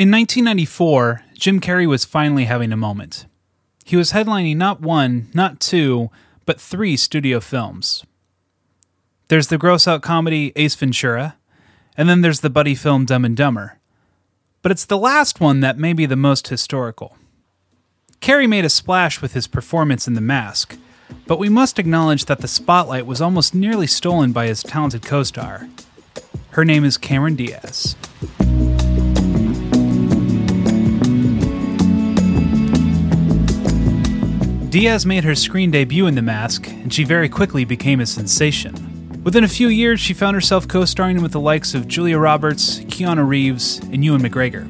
In 1994, Jim Carrey was finally having a moment. He was headlining not one, not two, but three studio films. There's the gross out comedy Ace Ventura, and then there's the buddy film Dumb and Dumber. But it's the last one that may be the most historical. Carrey made a splash with his performance in The Mask, but we must acknowledge that the spotlight was almost nearly stolen by his talented co star. Her name is Cameron Diaz. Diaz made her screen debut in The Mask, and she very quickly became a sensation. Within a few years, she found herself co starring with the likes of Julia Roberts, Keanu Reeves, and Ewan McGregor.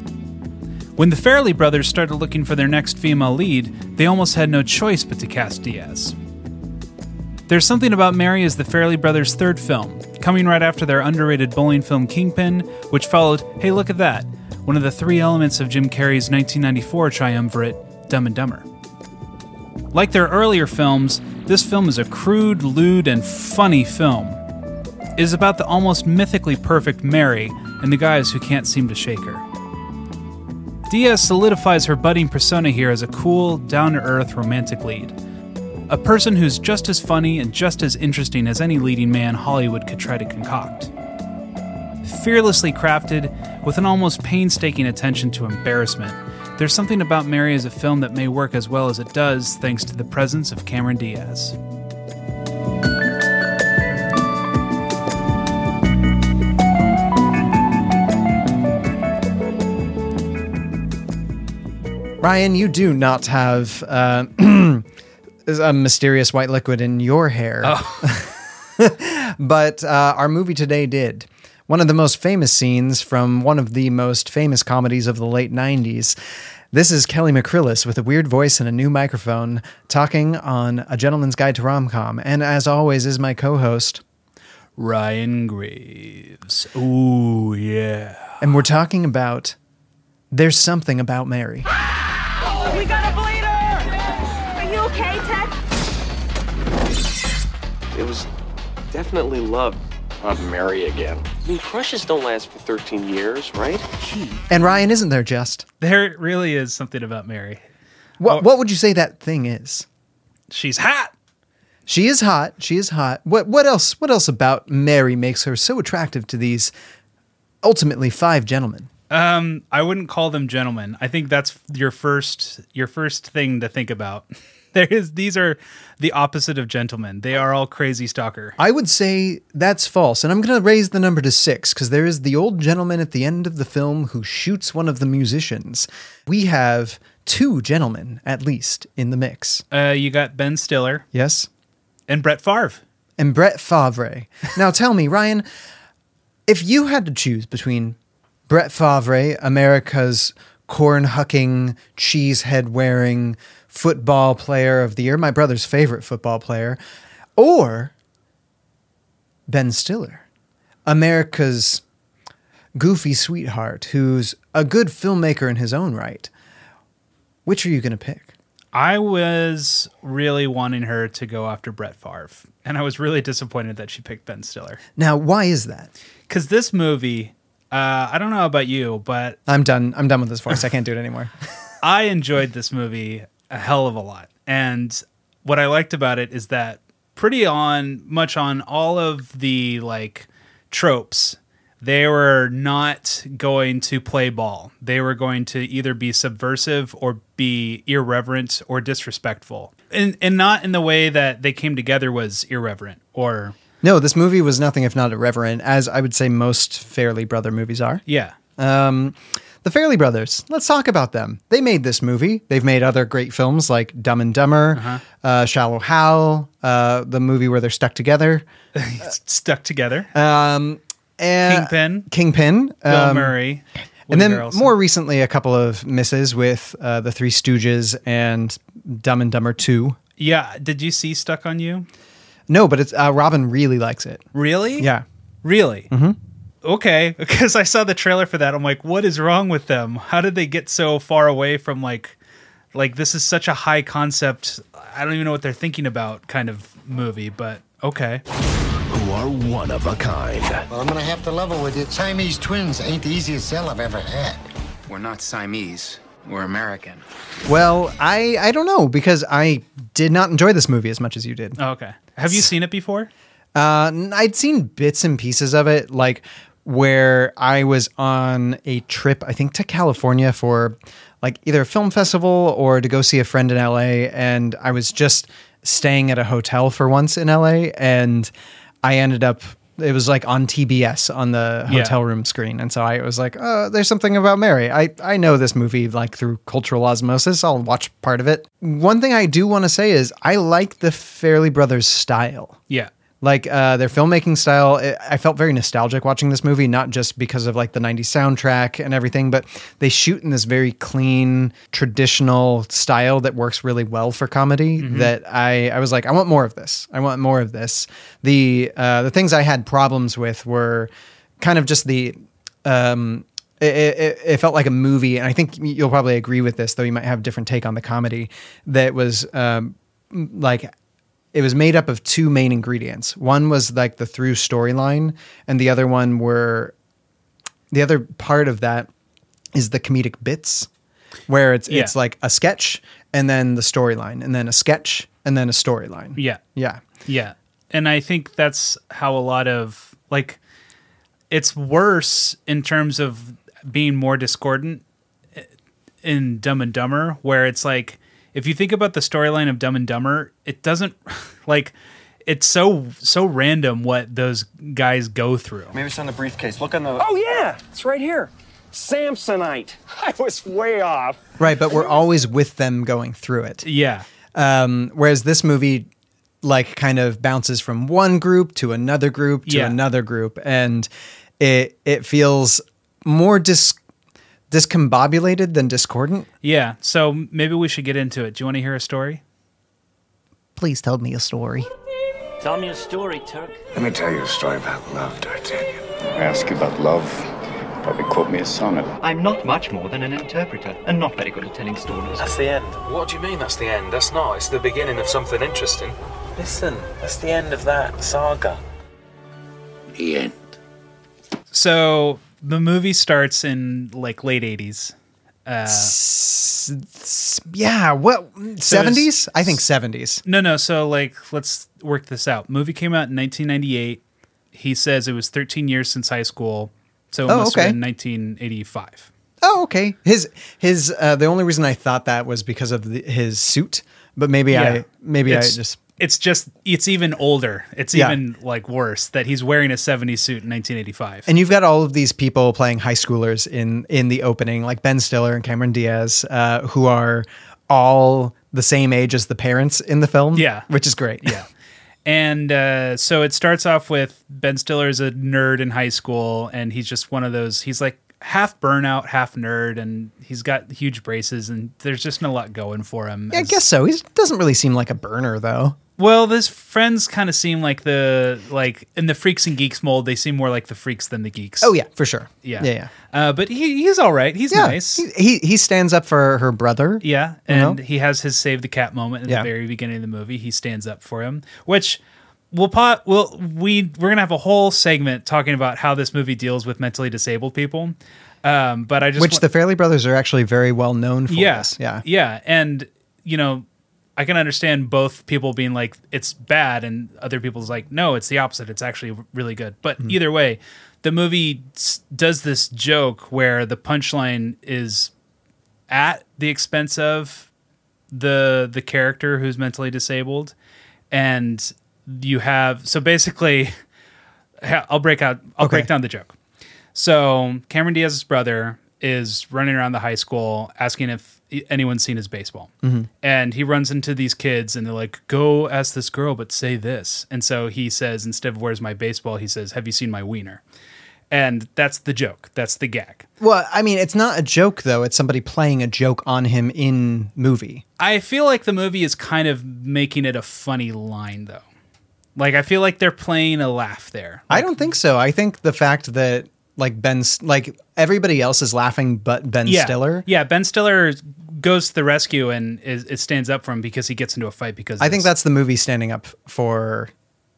When the Farrelly brothers started looking for their next female lead, they almost had no choice but to cast Diaz. There's Something About Mary is the Farrelly brothers' third film, coming right after their underrated bowling film Kingpin, which followed Hey Look at That, one of the three elements of Jim Carrey's 1994 triumvirate, Dumb and Dumber. Like their earlier films, this film is a crude, lewd, and funny film. It is about the almost mythically perfect Mary and the guys who can't seem to shake her. Diaz solidifies her budding persona here as a cool, down to earth romantic lead. A person who's just as funny and just as interesting as any leading man Hollywood could try to concoct. Fearlessly crafted, with an almost painstaking attention to embarrassment, there's something about Mary as a film that may work as well as it does thanks to the presence of Cameron Diaz. Ryan, you do not have uh, a mysterious white liquid in your hair. but uh, our movie today did. One of the most famous scenes from one of the most famous comedies of the late 90s. This is Kelly McCrillis with a weird voice and a new microphone talking on A Gentleman's Guide to Rom Com. And as always, is my co host. Ryan Graves. Ooh, yeah. And we're talking about There's Something About Mary. Ah! We got a bleeder! Are you okay, Ted? It was definitely love. Not Mary again. I mean, crushes don't last for 13 years, right? And Ryan, isn't there just? There really is something about Mary. What, what would you say that thing is? She's hot. She is hot. She is hot. What what else what else about Mary makes her so attractive to these ultimately five gentlemen? Um, I wouldn't call them gentlemen. I think that's your first your first thing to think about. there is these are the opposite of gentlemen. They are all crazy stalker. I would say that's false, and I'm going to raise the number to six because there is the old gentleman at the end of the film who shoots one of the musicians. We have two gentlemen at least in the mix. Uh, you got Ben Stiller Yes, and Brett Favre. and Brett Favre. Now tell me, Ryan, if you had to choose between Brett Favre, America's corn hucking, cheese head wearing football player of the year, my brother's favorite football player, or Ben Stiller, America's goofy sweetheart who's a good filmmaker in his own right, which are you going to pick? I was really wanting her to go after Brett Favre, and I was really disappointed that she picked Ben Stiller. Now, why is that? Because this movie, uh, I don't know about you, but I'm done. I'm done with this voice. I can't do it anymore. I enjoyed this movie a hell of a lot. And what I liked about it is that pretty on much on all of the like tropes, they were not going to play ball. They were going to either be subversive or be irreverent or disrespectful. And and not in the way that they came together was irreverent or No, this movie was nothing if not irreverent, as I would say most Farrelly Brother movies are. yeah. Um, the Farrelly Brothers, let's talk about them. They made this movie. They've made other great films like Dumb and Dumber, uh Shallow Hal, uh, the movie where they're stuck together, Stuck together. um, and Kingpin, Kingpin, Bill um, Murray. and then Harrelson. more recently, a couple of misses with uh, the Three Stooges and Dumb and Dumber Two. Yeah, did you see Stuck on You? No, but it's uh, Robin really likes it. Really? Yeah. Really? Mm-hmm. Okay, because I saw the trailer for that. I'm like, what is wrong with them? How did they get so far away from like, like this is such a high concept. I don't even know what they're thinking about kind of movie, but okay. who are one of a kind. Well, I'm gonna have to level with you. Siamese twins ain't the easiest sell I've ever had. We're not Siamese. We're American. Well, I I don't know because I did not enjoy this movie as much as you did. Oh, okay. Have you seen it before? Uh, n- I'd seen bits and pieces of it, like where I was on a trip, I think to California for like either a film festival or to go see a friend in LA, and I was just staying at a hotel for once in LA, and I ended up. It was like on TBS on the Yeah. hotel room screen, and so I was like, "Oh, there's something about Mary." I I know this movie like through cultural osmosis. I'll watch part of it. One thing I do want to say is I like the Farrelly Brothers style Yeah. Like uh, their filmmaking style it, i felt very nostalgic watching this movie not just because of like the 90s soundtrack and everything but they shoot in this very clean traditional style that works really well for comedy that i i was like i want more of this i want more of this the uh, the things i had problems with were kind of just the um it, it, it felt like a movie, and I think you'll probably agree with this, though you might have a different take on the comedy. That was um, like it was made up of two main ingredients. One was like the through storyline, and the other one were the other part of that is the comedic bits, where it's it's like a sketch and then the storyline, and then a sketch and then a storyline. Yeah. yeah, Yeah. And I think that's how a lot of like it's worse in terms of being more discordant eh, in Dumb and Dumber where it's like if you think about the storyline of Dumb and Dumber, it doesn't like it's so so random what those guys go through. Maybe it's on the briefcase. Look on the. Oh, yeah, it's right here. Samsonite. I was way off. right. But we're always with them going through it. Yeah. Um, whereas this movie, like, kind of bounces from one group to another group to Yeah. another group, and it it feels more dis discombobulated than discordant. Yeah. So maybe we should get into it. Do you want to hear a story? Please tell me a story. Tell me a story, Turk. Let me tell you a story about love, D'Artagnan. I ask you about love. Probably quote me a sonnet. I'm not much more than an interpreter, and not very good at telling stories. That's the end. What do you mean that's the end? That's not. It's the beginning of something interesting. Listen, that's the end of that saga. The end. So the movie starts in like late 80s. Uh, Yeah, what seventies? I think seventies. No, no. So, like, let's work this out. Movie came out in 1998. He says it was 13 years since high school, so it Oh, must okay. have been 1985. Oh, okay. His his uh, the only reason I thought that was because of the, his suit, but maybe I maybe it's, I just It's just. It's even older. It's Yeah. even like worse that he's wearing a 70s suit in 1985. and you've got all of these people playing high schoolers in in the opening, like Ben Stiller and Cameron Diaz, uh, who are all the same age as the parents in the film. Yeah. which is great. yeah. And uh, so it starts off with Ben Stiller's a nerd in high school, and he's just one of those. He's like half burnout, half nerd, and he's got huge braces, and there's just not a lot going for him. Yeah, I guess so. He doesn't really seem like a burner though. Well, his friends kind of seem like the like in the freaks and geeks mold. They seem more like the freaks than the geeks. Oh yeah, for sure. yeah, yeah, yeah. Uh, but he he's all right. He's Yeah, nice. He, he he stands up for her brother. yeah, and know? he has his save the cat moment in Yeah. the very beginning of the movie. He stands up for him, which we'll pot. We'll we we're gonna have a whole segment talking about how this movie deals with mentally disabled people. Um, but I just Which wa- the Farrelly brothers are actually very well known for. yeah, yeah. yeah, and you know, I can understand both people being like it's bad, and other people's like no, it's the opposite. It's actually really good. But Hmm. either way, the movie s- does this joke where the punchline is at the expense of the the character who's mentally disabled, and you have so basically, I'll break out. I'll Okay. break down the joke. So Cameron Diaz's brother is running around the high school asking if anyone's seen his baseball. Mhm. And he runs into these kids and they're like, go ask this girl, but say this. And so he says, instead of where's my baseball, he says, have you seen my wiener? And that's the joke. That's the gag. Well, I mean, it's not a joke though. It's somebody playing a joke on him in movie. I feel like the movie is kind of making it a funny line though. Like I feel like they're playing a laugh there. I don't think so. I think the fact that like Ben, like everybody else is laughing, but Ben yeah. Stiller. Yeah, Ben Stiller goes to the rescue and is, it stands up for him because he gets into a fight because I think that's the movie standing up for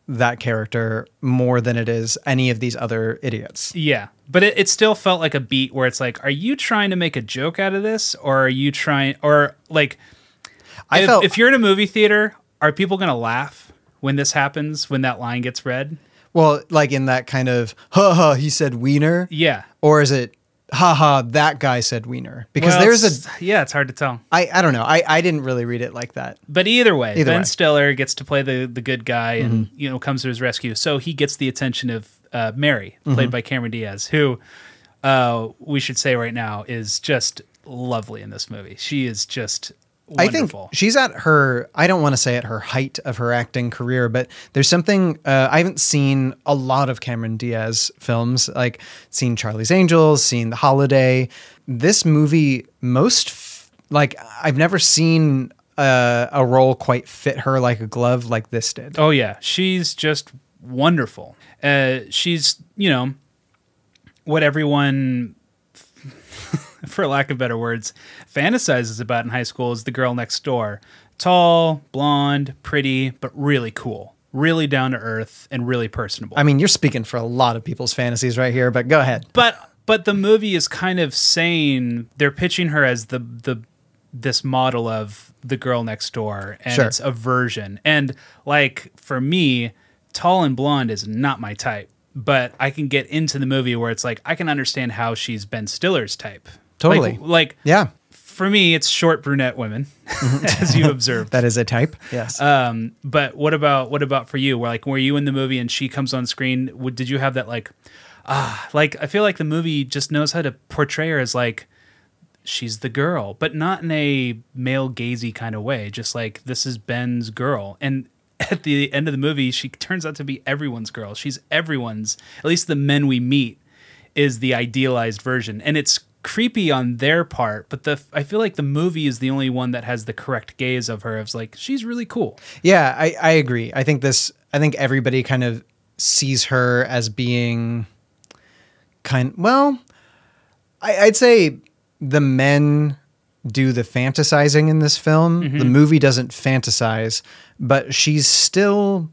that character more than it is any of these other idiots. Yeah, but it, it still felt like a beat where it's like, are you trying to make a joke out of this, or are you trying, or like, I if, felt- if you're in a movie theater, are people gonna laugh when this happens when that line gets read? Well, like in that kind of, ha ha, he said wiener. Yeah, Or is it, ha ha, that guy said wiener? Because Well, there's a, yeah, it's hard to tell. I, I don't know. I, I didn't really read it like that. But either way, Either Ben way. Stiller gets to play the the good guy and Mhm. you know comes to his rescue. So he gets the attention of uh, Mary, played Mhm. by Cameron Diaz, who uh, we should say right now is just lovely in this movie. She is just I think she's at her, I don't want to say at her height of her acting career, but there's something, uh, I haven't seen a lot of Cameron Diaz films, like seen Charlie's Angels, seen The Holiday. This movie, most, f- like, I've never seen uh, a role quite fit her like a glove like this did. Oh yeah, she's just wonderful. Uh, she's you know what everyone, for lack of better words, fantasizes about in high school is the girl next door. Tall, blonde, pretty, but really cool, really down to earth, and really personable. I mean, you're speaking for a lot of people's fantasies right here, but go ahead. but but the movie is kind of saying they're pitching her as the the this model of the girl next door and Sure. it's a version and like for me tall and blonde is not my type but i can get into the movie where it's like i can understand how she's ben stiller's type Totally. like, like Yeah. for me it's short brunette women as you observed That is a type. Yes. um, but what about what about for you? Where like were you in the movie and she comes on screen? Would, did you have that like ah like I feel like the movie just knows how to portray her as like she's the girl, but not in a male gazy kind of way. Just like this is Ben's girl, and at the end of the movie, she turns out to be everyone's girl. She's everyone's. At least the men we meet is the idealized version, and it's creepy on their part. But the I feel like the movie is the only one that has the correct gaze of her. Of like she's really cool. Yeah, I, I agree. I think this. I think everybody kind of sees her as being kind. Well, I, I'd say the men do the fantasizing in this film. Mm-hmm. The movie doesn't fantasize, but she's still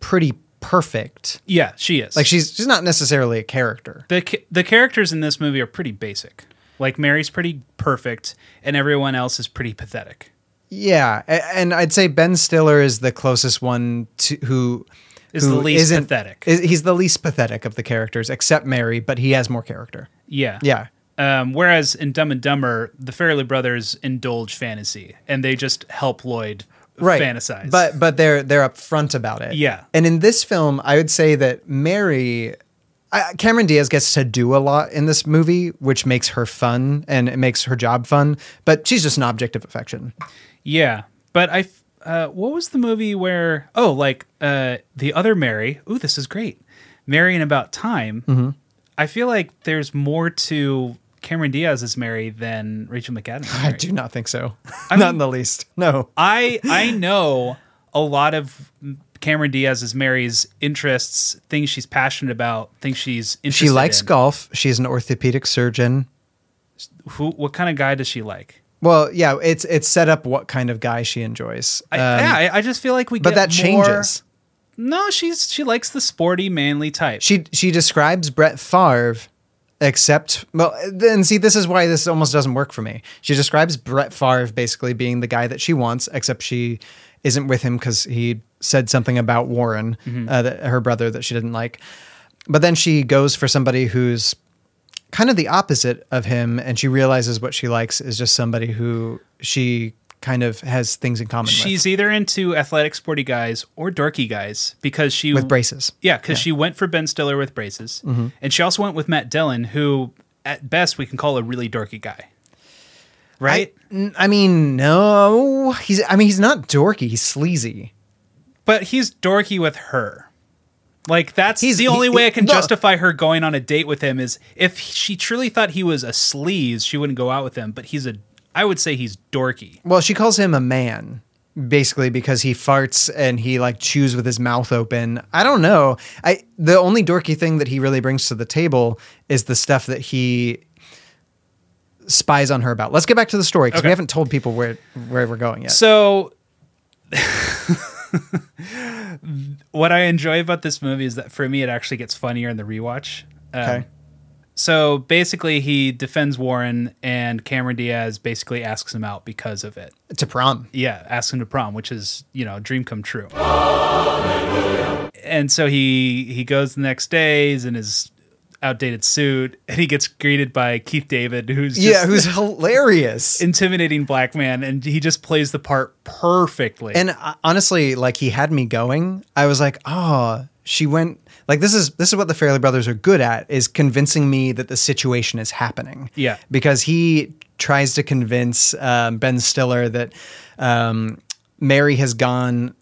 pretty perfect. Yeah, she is. Like she's she's not necessarily a character. the ca- the characters in this movie are pretty basic. Like Mary's pretty perfect, and everyone else is pretty pathetic. Yeah, and I'd say Ben Stiller is the closest one to who Is the least pathetic. is- he's the least pathetic of the characters, except Mary, but he has more character. Yeah, Yeah, Um, whereas in Dumb and Dumber, the Farrelly brothers indulge fantasy, and they just help Lloyd right. fantasize. but but they're they're upfront about it. Yeah. and in this film, I would say that Mary. I, Cameron Diaz gets to do a lot in this movie, which makes her fun and it makes her job fun. But she's just an object of affection. yeah, but I. Uh, what was the movie where? Oh, like uh, the other Mary. Ooh, this is great. Mary in About Time. Mm-hmm. I feel like there's more to Cameron Diaz is Mary than Rachel McAdams. I do not think so. I not mean- in the least. No. I I know a lot of Cameron Diaz's Mary's interests, things she's passionate about, things she's interested She likes in. golf. She's an orthopedic surgeon. Who? What kind of guy does she like? Well, yeah, it's it's set up what kind of guy she enjoys. I, Um, yeah, I, I just feel like we. but get that more- changes. No, she's she likes the sporty, manly type. She she describes Brett Favre, except well, then see this is why this almost doesn't work for me. She describes Brett Favre basically being the guy that she wants, except she isn't with him because he said something about Warren, Mhm. uh, that, her brother, that she didn't like. But then she goes for somebody who's kind of the opposite of him, and she realizes what she likes is just somebody who she kind of has things in common with. She's either into athletic, sporty guys or dorky guys because she With braces. Yeah, because Yeah. she went for Ben Stiller with braces, Mhm. and she also went with Matt Dillon, who at best we can call a really dorky guy. Right? I mean, no, he's. I mean, he's not dorky. He's sleazy. But he's dorky with her. Like that's He's- the only he- way I can no. justify her going on a date with him is if she truly thought he was a sleaze, she wouldn't go out with him. But he's a, I would say he's dorky. Well, she calls him a man, basically because he farts and he like chews with his mouth open. I don't know. I the only dorky thing that he really brings to the table is the stuff that he spies on her about. Let's get back to the story because Okay. we haven't told people where where we're going yet. So what I enjoy about this movie is that for me, it actually gets funnier in the rewatch. Um, Okay. So basically, he defends Warren, and Cameron Diaz basically asks him out because of it. To prom. Yeah, asks him to prom, which is you know a dream come true. And so he he goes the next day, he's in his outdated suit, and he gets greeted by Keith David, who's just yeah, who's hilarious. intimidating black man, and he just plays the part perfectly. And uh, honestly, like he had me going. I was like, oh, she went like this is this is what the Farrelly brothers are good at is convincing me that the situation is happening. Yeah. because he tries to convince um, Ben Stiller that um, Mary has gone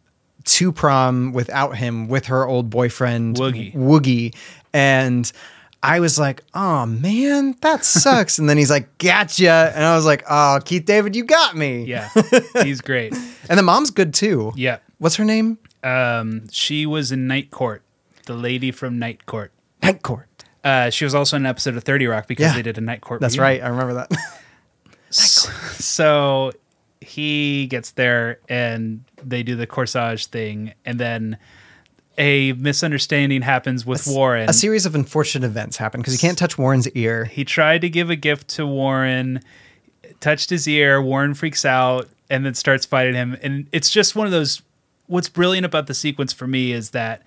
to prom without him with her old boyfriend Woogie. Woogie, and. I was like, oh man, that sucks. and then he's like, gotcha. And I was like, oh, Keith David, you got me. yeah, he's great. And the mom's good too. Yeah. What's her name? Um, she was in Night Court, the lady from Night Court. Night Court. Uh, she was also in an episode of Thirty Rock because Yeah. they did a Night Court. That's reunion. right. I remember that. So he gets there and they do the corsage thing, and then a misunderstanding happens with Warren. A series of unfortunate events happen because he can't touch Warren's ear. he tried to give a gift to Warren, touched his ear. Warren freaks out and then starts fighting him. And it's just one of those. What's brilliant about the sequence for me is that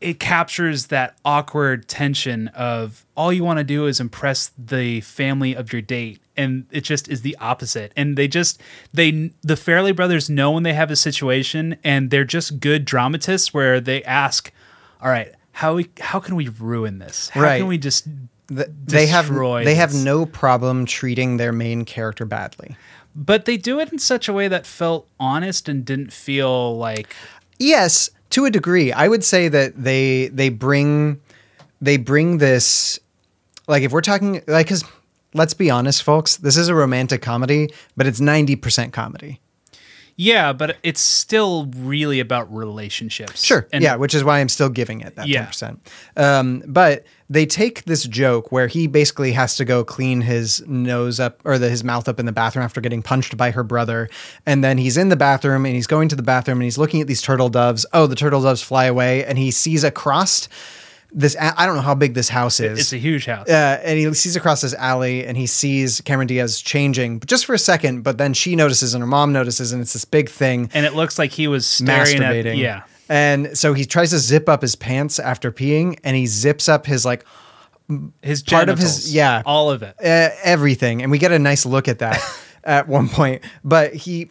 it captures that awkward tension of all you want to do is impress the family of your date and it just is the opposite and they just they the farrelly brothers know when they have a situation and they're just good dramatists where they ask all right how we, how can we ruin this how Right. can we just Th- They have destroy they have no problem treating their main character badly. But they do it in such a way that felt honest and didn't feel like Yes, to a degree. I would say that they they bring they bring this like if we're talking like cuz let's be honest folks, this is a romantic comedy, but it's 90% comedy. Yeah but it's still really about relationships Sure. And- yeah, which is why I'm still giving it that Yeah. 10%. Um, but they take this joke where he basically has to go clean his nose up or the, his mouth up in the bathroom after getting punched by her brother. And then he's in the bathroom and he's going to the bathroom and he's looking at these turtle doves. Oh, the turtle doves fly away. And he sees across this, I don't know how big this house is. it's a huge house Uh, and he sees across this alley and he sees Cameron Diaz changing, but just for a second. But then she notices and her mom notices, and it's this big thing and it looks like he was staring at masturbating. yeah And so he tries to zip up his pants after peeing, and he zips up his like his part of his yeah all of it uh, everything, and we get a nice look at that at one point. But he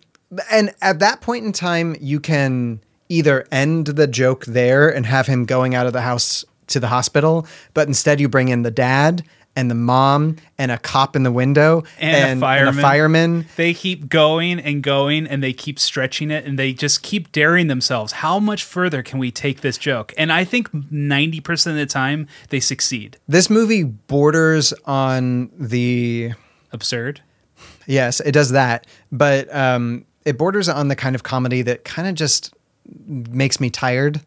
and at that point in time, you can either end the joke there and have him going out of the house to the hospital, but instead you bring in the dad and the mom and a cop in the window and, a fireman. and a fireman. They keep going and going and they keep stretching it and they just keep daring themselves. How much further can we take this joke? And I think 90% of the time they succeed. This movie borders on the Absurd. Yes, it does that, but um, it borders on the kind of comedy that kind of just makes me tired.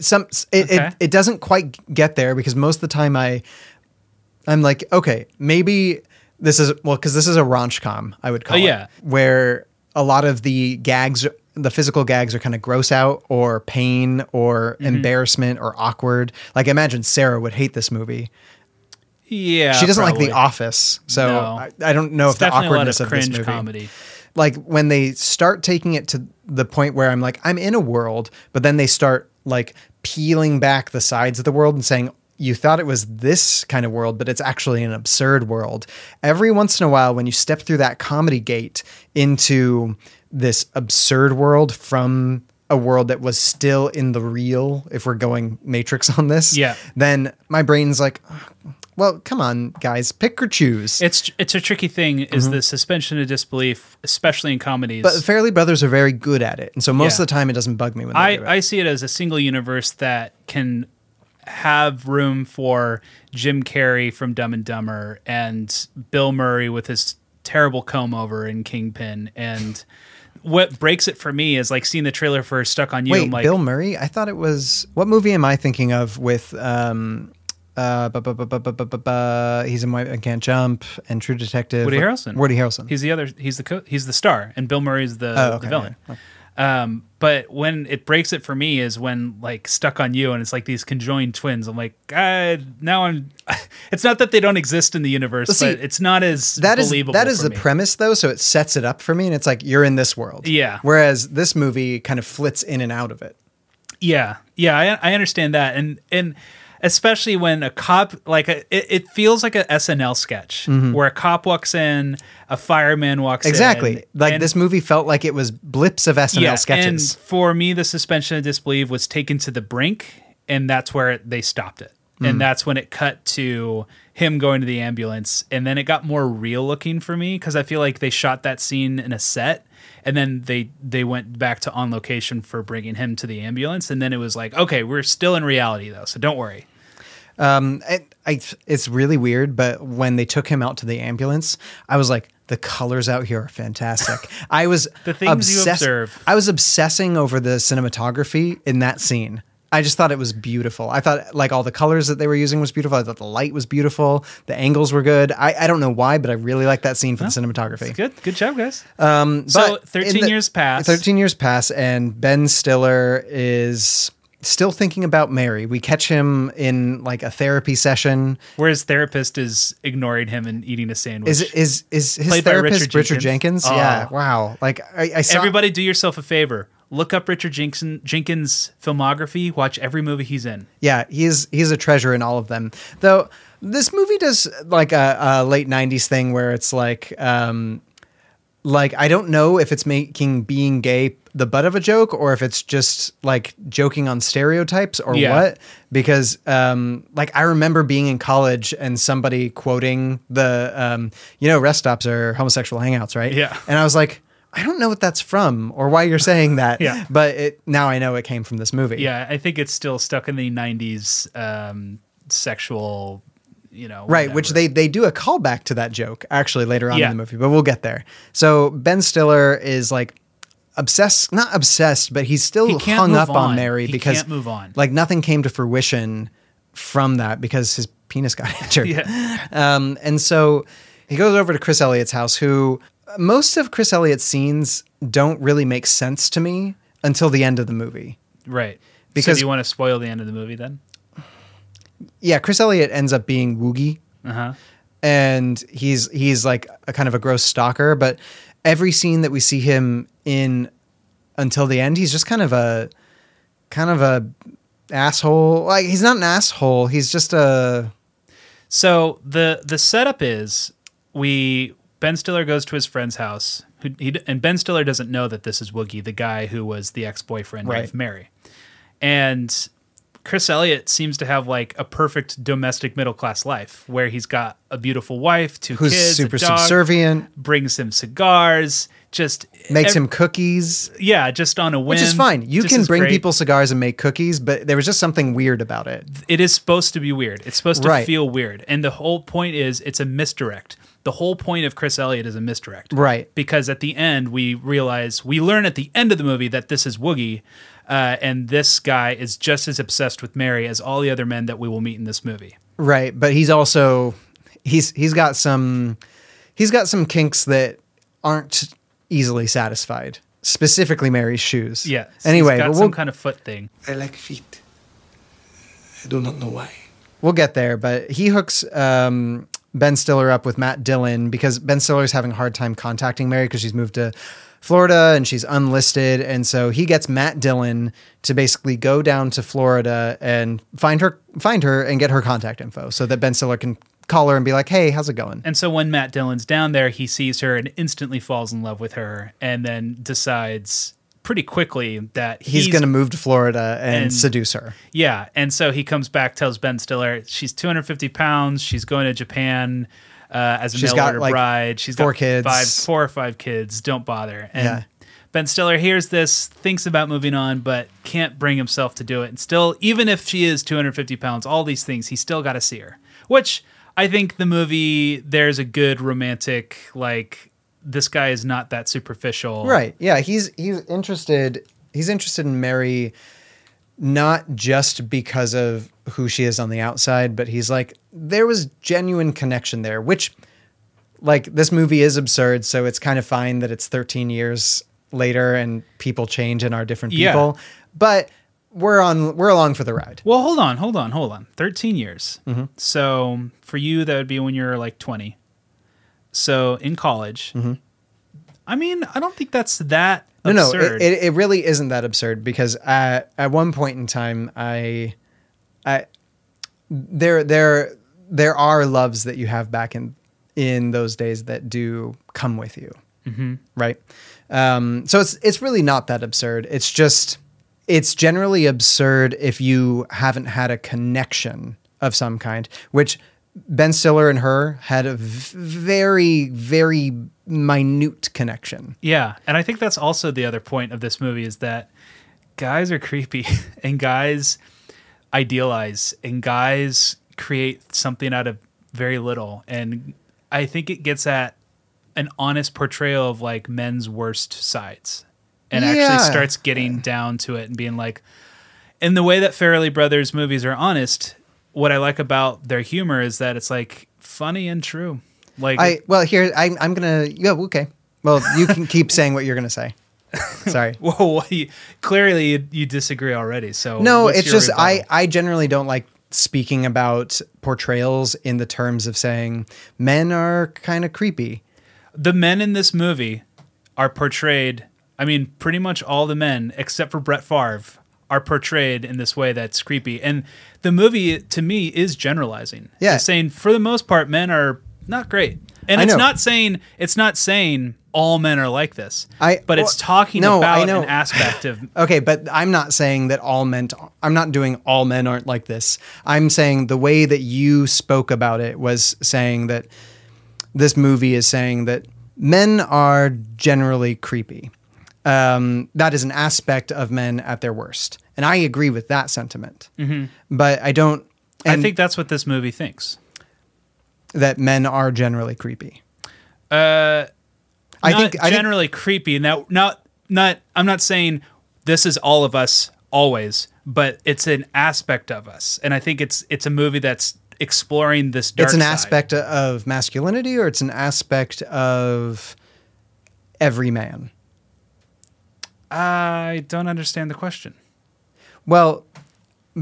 Some it, Okay. it it doesn't quite get there because most of the time I I'm like okay maybe this is well because this is a raunch com I would call Oh, yeah. it where a lot of the gags the physical gags are kind of gross out or pain or Mm-hmm. embarrassment or awkward like imagine Sarah would hate this movie Yeah. she doesn't like. The Office, so No. I, I don't know It's if the definitely a lot awkwardness of of, this movie. comedy. Like when they start taking it to the point where I'm like, I'm in a world, but then they start like peeling back the sides of the world and saying, you thought it was this kind of world, but it's actually an absurd world. Every once in a while, when you step through that comedy gate into this absurd world from a world that was still in the real, if we're going Matrix on this, Yeah. then my brain's like, well, come on, guys, pick or choose. It's it's a tricky thing is the suspension of disbelief, especially in comedies. Mm-hmm. But Farrelly Brothers are very good at it, and so most Yeah. of the time it doesn't bug me when they do it. I, I see it as a single universe that can have room for Jim Carrey from Dumb and Dumber and Bill Murray with his terrible comb over in Kingpin. And what breaks it for me is like seeing the trailer for Stuck on You. Wait, like, Bill Murray? I thought it was. What movie am I thinking of with? um uh, bu- bu- bu- bu- bu- bu- bu- bu- he's in White Man Can't Jump and True Detective. Woody Harrelson. Woody Harrelson. He's the other. He's the co- he's the star, and Bill Murray's the, Oh, the villain. yeah. Um, but when it breaks it for me is when like stuck on you and it's like these conjoined twins. I'm like, God, now I'm. It's not that they don't exist in the universe, see, but it's not as That is believable. that is for the me. premise though, so it sets it up for me, and it's like you're in this world. Yeah. Whereas this movie kind of flits in and out of it. Yeah, yeah, I, I understand that, and and especially when a cop like a, it, it feels like a SNL sketch Mhm. where a cop walks in, a fireman walks Exactly. in, Exactly. Like and- this movie felt like it was blips of SNL yeah, sketches. And for me, the suspension of disbelief was taken to the brink, and that's where it, they stopped it. And Mm. that's when it cut to him going to the ambulance. And then it got more real looking for me because I feel like they shot that scene in a set and then they they went back to on location for bringing him to the ambulance. And then it was like, okay, we're still in reality though, so don't worry. Um, it, I, it's really weird, but when they took him out to the ambulance, I was like, the colors out here are fantastic. I was The things you observe. I was obsessing over the cinematography in that scene. I just thought it was beautiful. I thought like all the colors that they were using was beautiful. I thought the light was beautiful. The angles were good. I, I don't know why, but I really like that scene for the cinematography. Good, good job, guys. Um, So, 13 the- years pass. 13 years pass, and Ben Stiller is still thinking about Mary. We catch him in like a therapy session. Where his therapist is ignoring him and eating a sandwich. Is is is his Played therapist Richard Richard, Jenkins? Jenkins? Yeah. Oh. Wow. Like I, I saw Everybody, do yourself a favor. Look up Richard Jenkins, Jenkins' filmography. Watch every movie he's in. Yeah, he's he's a treasure in all of them. Though this movie does like a, a late '90s thing where it's like, um, like I don't know if it's making being gay the butt of a joke or if it's just like joking on stereotypes or Yeah. what. Because um, like I remember being in college and somebody quoting the, um, you know, rest stops are homosexual hangouts, right? Yeah. and I was like. I don't know what that's from or why you're saying that. Yeah. But it, now I know it came from this movie. Yeah, I think it's still stuck in the '90s um, sexual, you know. Right, which they they do a callback to that joke actually later on Yeah. in the movie, but we'll get there. So Ben Stiller is like obsessed, not obsessed, but he's still He hung up on, on. Mary He because can't move on. Like nothing came to fruition from that because his penis got injured. Yeah. Um, and so he goes over to Chris Elliott's house, who most of Chris Elliott's scenes don't really make sense to me until the end of the movie. Right. Because Because- so do you want to spoil the end of the movie then? Yeah, Chris Elliott ends up being Woogie. Uh huh. and he's he's like a kind of a gross stalker but every scene that we see him in until the end he's just kind of a kind of a asshole like he's not an asshole he's just a So the the setup is we Ben Stiller goes to his friend's house, who he and Ben Stiller doesn't know that this is Woogie, the guy who was the ex boyfriend Right. of Mary, and Chris Elliott seems to have like a perfect domestic middle class life where he's got a beautiful wife, two Who's kids, super dog, subservient. brings him cigars, just makes ev- him cookies yeah, just on a whim, which is fine you can bring great. people cigars and make cookies but there was just something weird about it it is supposed to be weird. It's supposed to Right. feel weird. And the whole point is it's a misdirect. The whole point of Chris Elliott is a misdirect. Right. Because at the end, we realize, we learn at the end of the movie that this is Woogie. Uh, and this guy is just as obsessed with Mary as all the other men that we will meet in this movie. right but he's also he's he's got some he's got some kinks that aren't easily satisfied specifically mary's shoes Yeah. anyway he's got some we'll, kind of foot thing. I like feet. I do not know why. we'll get there but he hooks um, ben stiller up with matt dillon because ben stiller's having a hard time contacting mary because she's moved to florida and she's unlisted. And so he gets matt dillon to basically go down to florida and find her find her and get her contact info so that ben stiller can call her and be like hey how's it going? And so when Matt Dillon's down there, he sees her and instantly falls in love with her and then decides pretty quickly that he's, going to move to florida and, and- seduce her Yeah, and so he comes back, tells Ben Stiller she's 250 pounds. She's going to Japan uh, as a She's mail got, order like, bride. She's four got kids. five, four or five kids. Don't bother. And Yeah. Ben Stiller hears this, thinks about moving on, but can't bring himself to do it. And still, even if she is 250 pounds, all these things, he's still got to see her. Which I think the movie there's a good romantic like. This guy is not that superficial, Right. Yeah. He's he's interested. He's interested in Mary, not just because of who she is on the outside, but he's like there was genuine connection there. Which, like, this movie is absurd, so it's kind of fine that it's 13 years later and people change and are different people. Yeah. But we're on we're along for the ride. Well, hold on, hold on, hold on. 13 years. Mm-hmm. So for you, that would be when you're like 20. So in college, Mm-hmm. I mean, I don't think that's that No, no, absurd. it, it, it really isn't that absurd because at, at one point in time, I, I, there, there, there are loves that you have back in in those days that do come with you, mm-hmm. right? Um, so it's it's really not that absurd. It's just it's generally absurd if you haven't had a connection of some kind, which Ben Stiller and her had a v- very very minute connection. Yeah, and I think that's also the other point of this movie is that guys are creepy and guys idealize and guys create something out of very little and I think it gets at an honest portrayal of like men's worst sides and Yeah. actually starts getting down to it and being like in the way that Farrelly Brothers movies are honest, what I like about their humor is that it's like funny and true. Like I well here I, I'm gonna yeah okay. Well, you can keep saying what you're gonna say. Sorry. Whoa, you, clearly you, you disagree already. So No, it's just I? I generally don't like speaking about portrayals in the terms of saying men are kind of creepy. the men in this movie are portrayed. I mean, pretty much all the men except for Brett Favre are portrayed in this way that's creepy. And the movie to me is generalizing. Yeah. it's saying for the most part men are not great, and I it's know. not saying it's not saying all men are like this. I- but it's talking no, I about know. an aspect of Okay, but I'm not saying that all men. I'm not doing all men aren't like this. I'm saying the way that you spoke about it was saying that this movie is saying that men are generally creepy. Um, that is an aspect of men at their worst, and I agree with that sentiment. Mhm. But I don't. I think that's what this movie thinks. that men are generally creepy. Uh, I not think- I think- generally creepy. Now, not not. I'm not saying this is all of us always, but it's an aspect of us, and I think it's it's a movie that's exploring this. Dark it's an side. aspect of masculinity, or it's an aspect of every man. I don't understand the question. Well,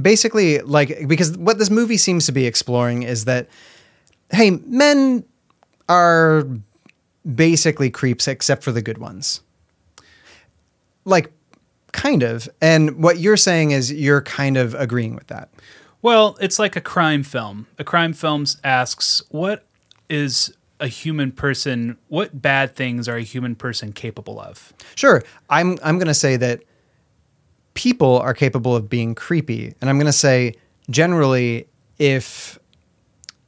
basically, like because what this movie seems to be exploring is that, hey, men are basically creeps except for the good ones. Like, kind of. And what you're saying is you're kind of agreeing with that. Well, it's like a crime film. A crime film asks, "What is a human person? What bad things are a human person capable of?" Sure, I'm I'm going to say that people are capable of being creepy, and I'm going to say generally if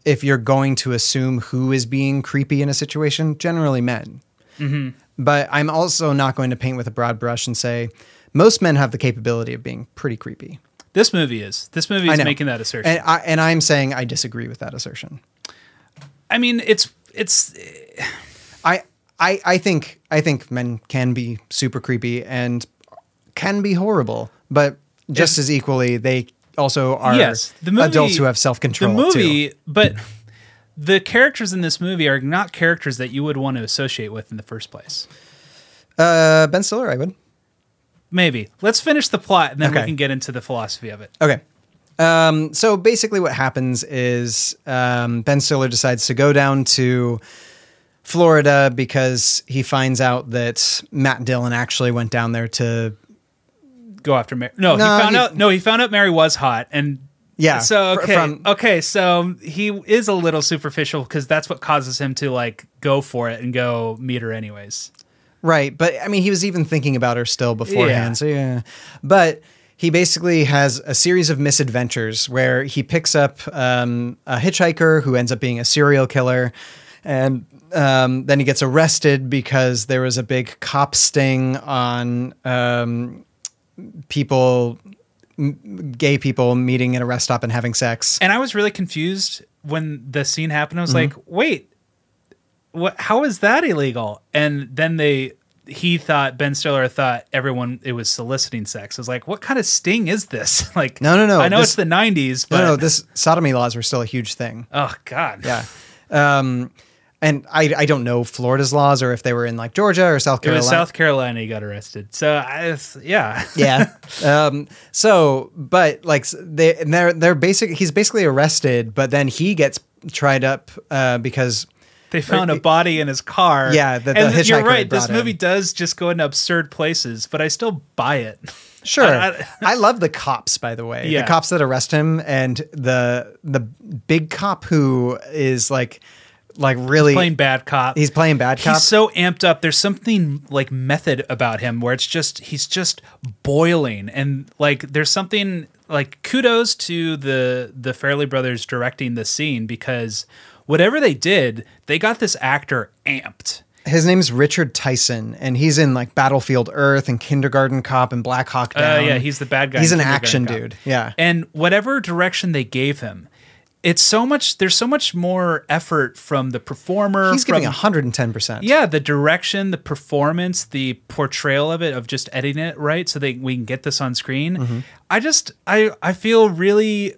if you're going to assume who is being creepy in a situation, generally men. Mhm. But I'm also not going to paint with a broad brush and say most men have the capability of being pretty creepy. This movie is. This movie is making that assertion. And I and I'm saying I disagree with that assertion. I mean, it's it's I I I think I think men can be super creepy and can be horrible, but just as equally they also are yes, the movie, adults who have self control. The movie, but the characters in this movie are not characters that you would want to associate with in the first place. Uh, ben Stiller, I would. Maybe let's finish the plot and then we can get into the philosophy of it. Okay. Um, so basically, what happens is um, Ben Stiller decides to go down to Florida because he finds out that Matt Dillon actually went down there to. Go after Mary. No, No, he found he- out. No, he found out Mary was hot, and Yeah, So okay, from- okay, so he is a little superficial because that's what causes him to like go for it and go meet her anyways. Right, but I mean, he was even thinking about her still beforehand. Yeah. So yeah, but he basically has a series of misadventures where he picks up um, a hitchhiker who ends up being a serial killer, and um, then he gets arrested because there was a big cop sting on um, people, m- gay people meeting at a rest stop and having sex. And I was really confused when the scene happened. I was Mhm. like, wait, what? How is that illegal? And then they, he thought Ben Stiller thought everyone it was soliciting sex. I was like, what kind of sting is this? like, No, no, no, I know this- it's the '90s, but no, no, this sodomy laws were still a huge thing. oh god, Yeah. Um, And I, I don't know Florida's laws or if they were in like Georgia or South It Carolina. was South Carolina he got arrested. So I, yeah. yeah. Um, so, but like they, they're they're basic. He's basically arrested, but then he gets tried up uh, because They found a body in his car. Yeah, that the and you're right. This movie in. does just go into absurd places, but I still buy it. Sure. I- I, I- love the cops, by the way. Yeah. The cops that arrest him and the the big cop who is like like really playing bad cop. He's playing bad cop. He's so amped up. There's something like method about him where it's just he's just boiling and like there's something like kudos to the the Farrelly brothers directing the scene because whatever they did, they got this actor amped. His name's Richard Tyson, and he's in like Battlefield Earth and Kindergarten Cop and Black Hawk Uh, Down. yeah, he's the bad guy. He's an action Cop. dude. Yeah. And whatever direction they gave him, it's so much. There's so much more effort from the performer. He's from, giving 110%. Yeah, the direction, the performance, the portrayal of it, of just editing it right, so that we can get this on screen. Mhm. I just, I, I feel really.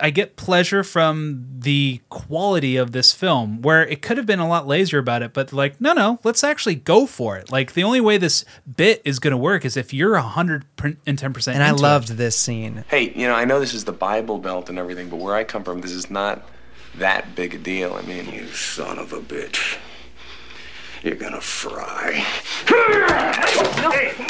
I get pleasure from the quality of this film, where it could have been a lot lazier about it, but like, no, no, let's actually go for it. Like, the only way this bit is going to work is if you're hundred and ten percent. And I loved this scene. Hey, you know, I know this is the Bible Belt and everything, but where I come from, this is not that big a deal. I mean, you son of a bitch. You're gonna fry. Hey, take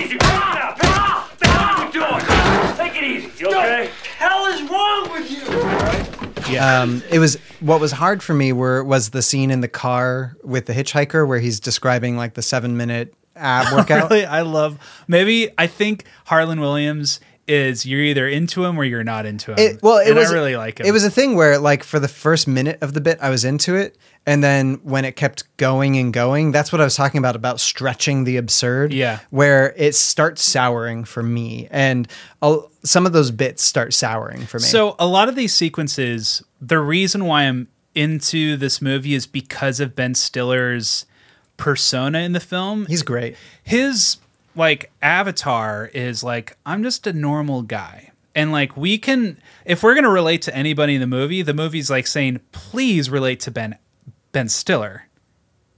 it easy. Calm down. What the hell are you doing? Take it easy. You okay? hell is wrong with you? Um, it was what was hard for me were was the scene in the car with the hitchhiker where he's describing like the seven minute ab workout. really, I love. Maybe I think Harland Williams is you're either into him or you're not into him. It, well, it and was I really like him. It was a thing where, like, for the first minute of the bit, I was into it, and then when it kept going and going, that's what I was talking about about stretching the absurd. Yeah. where it starts souring for me, and I'll, some of those bits start souring for me. So a lot of these sequences, the reason why I'm into this movie is because of Ben Stiller's persona in the film. He's great. His like avatar is like I'm just a normal guy. And like we can if we're going to relate to anybody in the movie, the movie's like saying please relate to Ben Ben Stiller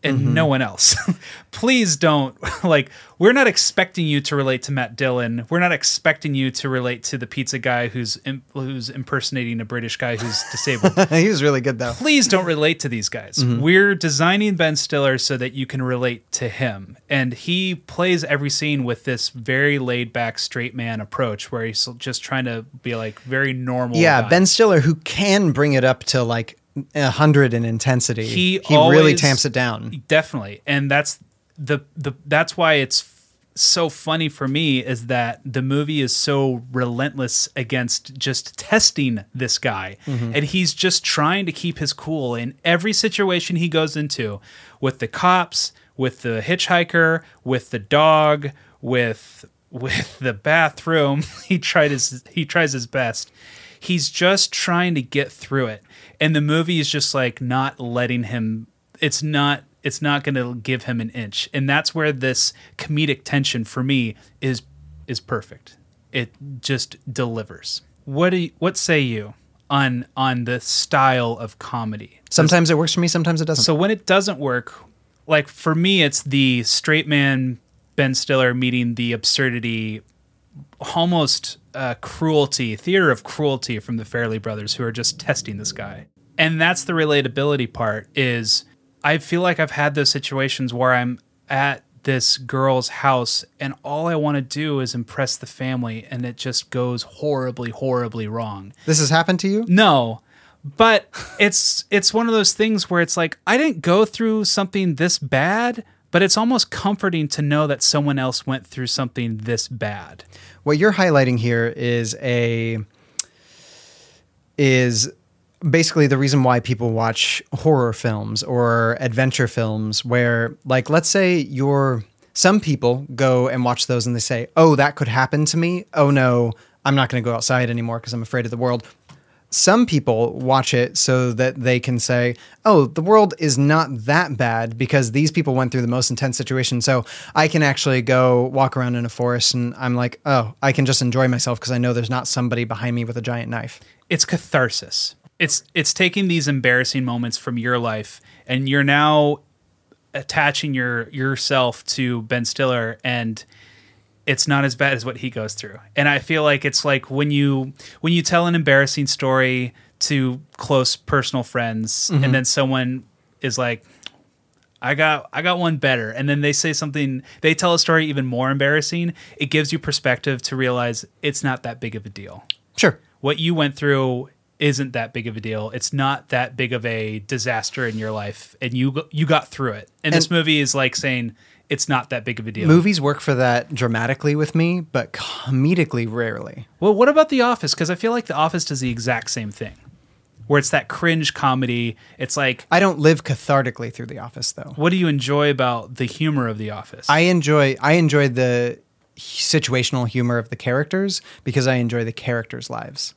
and Mhm. no one else. please don't like we're not expecting you to relate to Matt Dillon. We're not expecting you to relate to the pizza guy who's im- who's impersonating a British guy who's disabled. he was really good though. Please don't relate to these guys. Mhm. We're designing Ben Stiller so that you can relate to him. And he plays every scene with this very laid back straight man approach where he's just trying to be like very normal. yeah, guy. Ben Stiller, who can bring it up to like a hundred in intensity, he he really tamps it down. Definitely. And that's the the that's why it's so funny for me is that the movie is so relentless against just testing this guy Mhm. and he's just trying to keep his cool in every situation he goes into with the cops with the hitchhiker with the dog with with the bathroom he tried his he tries his best he's just trying to get through it and the movie is just like not letting him it's not it's not going to give him an inch. And that's where this comedic tension for me is is perfect. It just delivers. What do you, what say you on on the style of comedy? Sometimes it works for me, sometimes it doesn't. so when it doesn't work, like for me, it's the straight man Ben Stiller meeting the absurdity, almost uh, cruelty, theater of cruelty from the Farrelly brothers, who are just testing this guy. And that's the relatability part. Is I feel like I've had those situations where I'm at this girl's house and all I want to do is impress the family, and it just goes horribly, horribly wrong. This has happened to you? No. But it's it's one of those things where it's like I didn't go through something this bad, but it's almost comforting to know that someone else went through something this bad. What you're highlighting here is a is basically the reason why people watch horror films or adventure films where like let's say you're some people go and watch those and they say, "Oh, that could happen to me. Oh no, I'm not going to go outside anymore because I'm afraid of the world." Some people watch it so that they can say, "Oh, the world is not that bad because these people went through the most intense situation." So I can actually go walk around in a forest and I'm like, "Oh, I can just enjoy myself because I know there's not somebody behind me with a giant knife." It's catharsis. it's it's taking these embarrassing moments from your life and you're now attaching your yourself to Ben Stiller and it's not as bad as what he goes through. And I feel like it's like when you when you tell an embarrassing story to close personal friends Mhm. and then someone is like I got I got one better and then they say something they tell a story even more embarrassing, it gives you perspective to realize it's not that big of a deal. Sure. What you went through isn't that big of a deal. It's not that big of a disaster in your life and you you got through it. And, this movie is like saying it's not that big of a deal. Movies work for that dramatically with me, but comedically rarely. Well, what about The Office? Because I feel like The Office does the exact same thing, where it's that cringe comedy. It's like I don't live cathartically through The Office, though. what do you enjoy about the humor of The Office? I enjoy I enjoy the situational humor of the characters because I enjoy the characters' lives.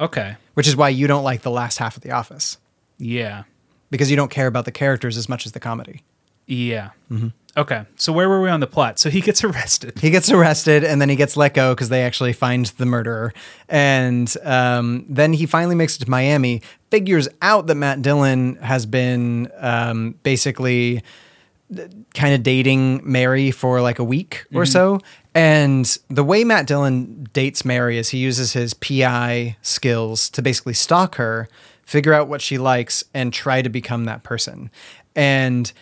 Okay. Which is why you don't like the last half of The Office Yeah. because you don't care about the characters as much as the comedy. Yeah. Mhm. Okay. So where were we on the plot? So he gets arrested. He gets arrested and then he gets let go because they actually find the murderer. And um, then he finally makes it to Miami, figures out that Matt Dillon has been um, basically kind of dating Mary for like a week or Mhm. so. And the way Matt Dillon dates Mary is he uses his PI skills to basically stalk her, figure out what she likes, and try to become that person. And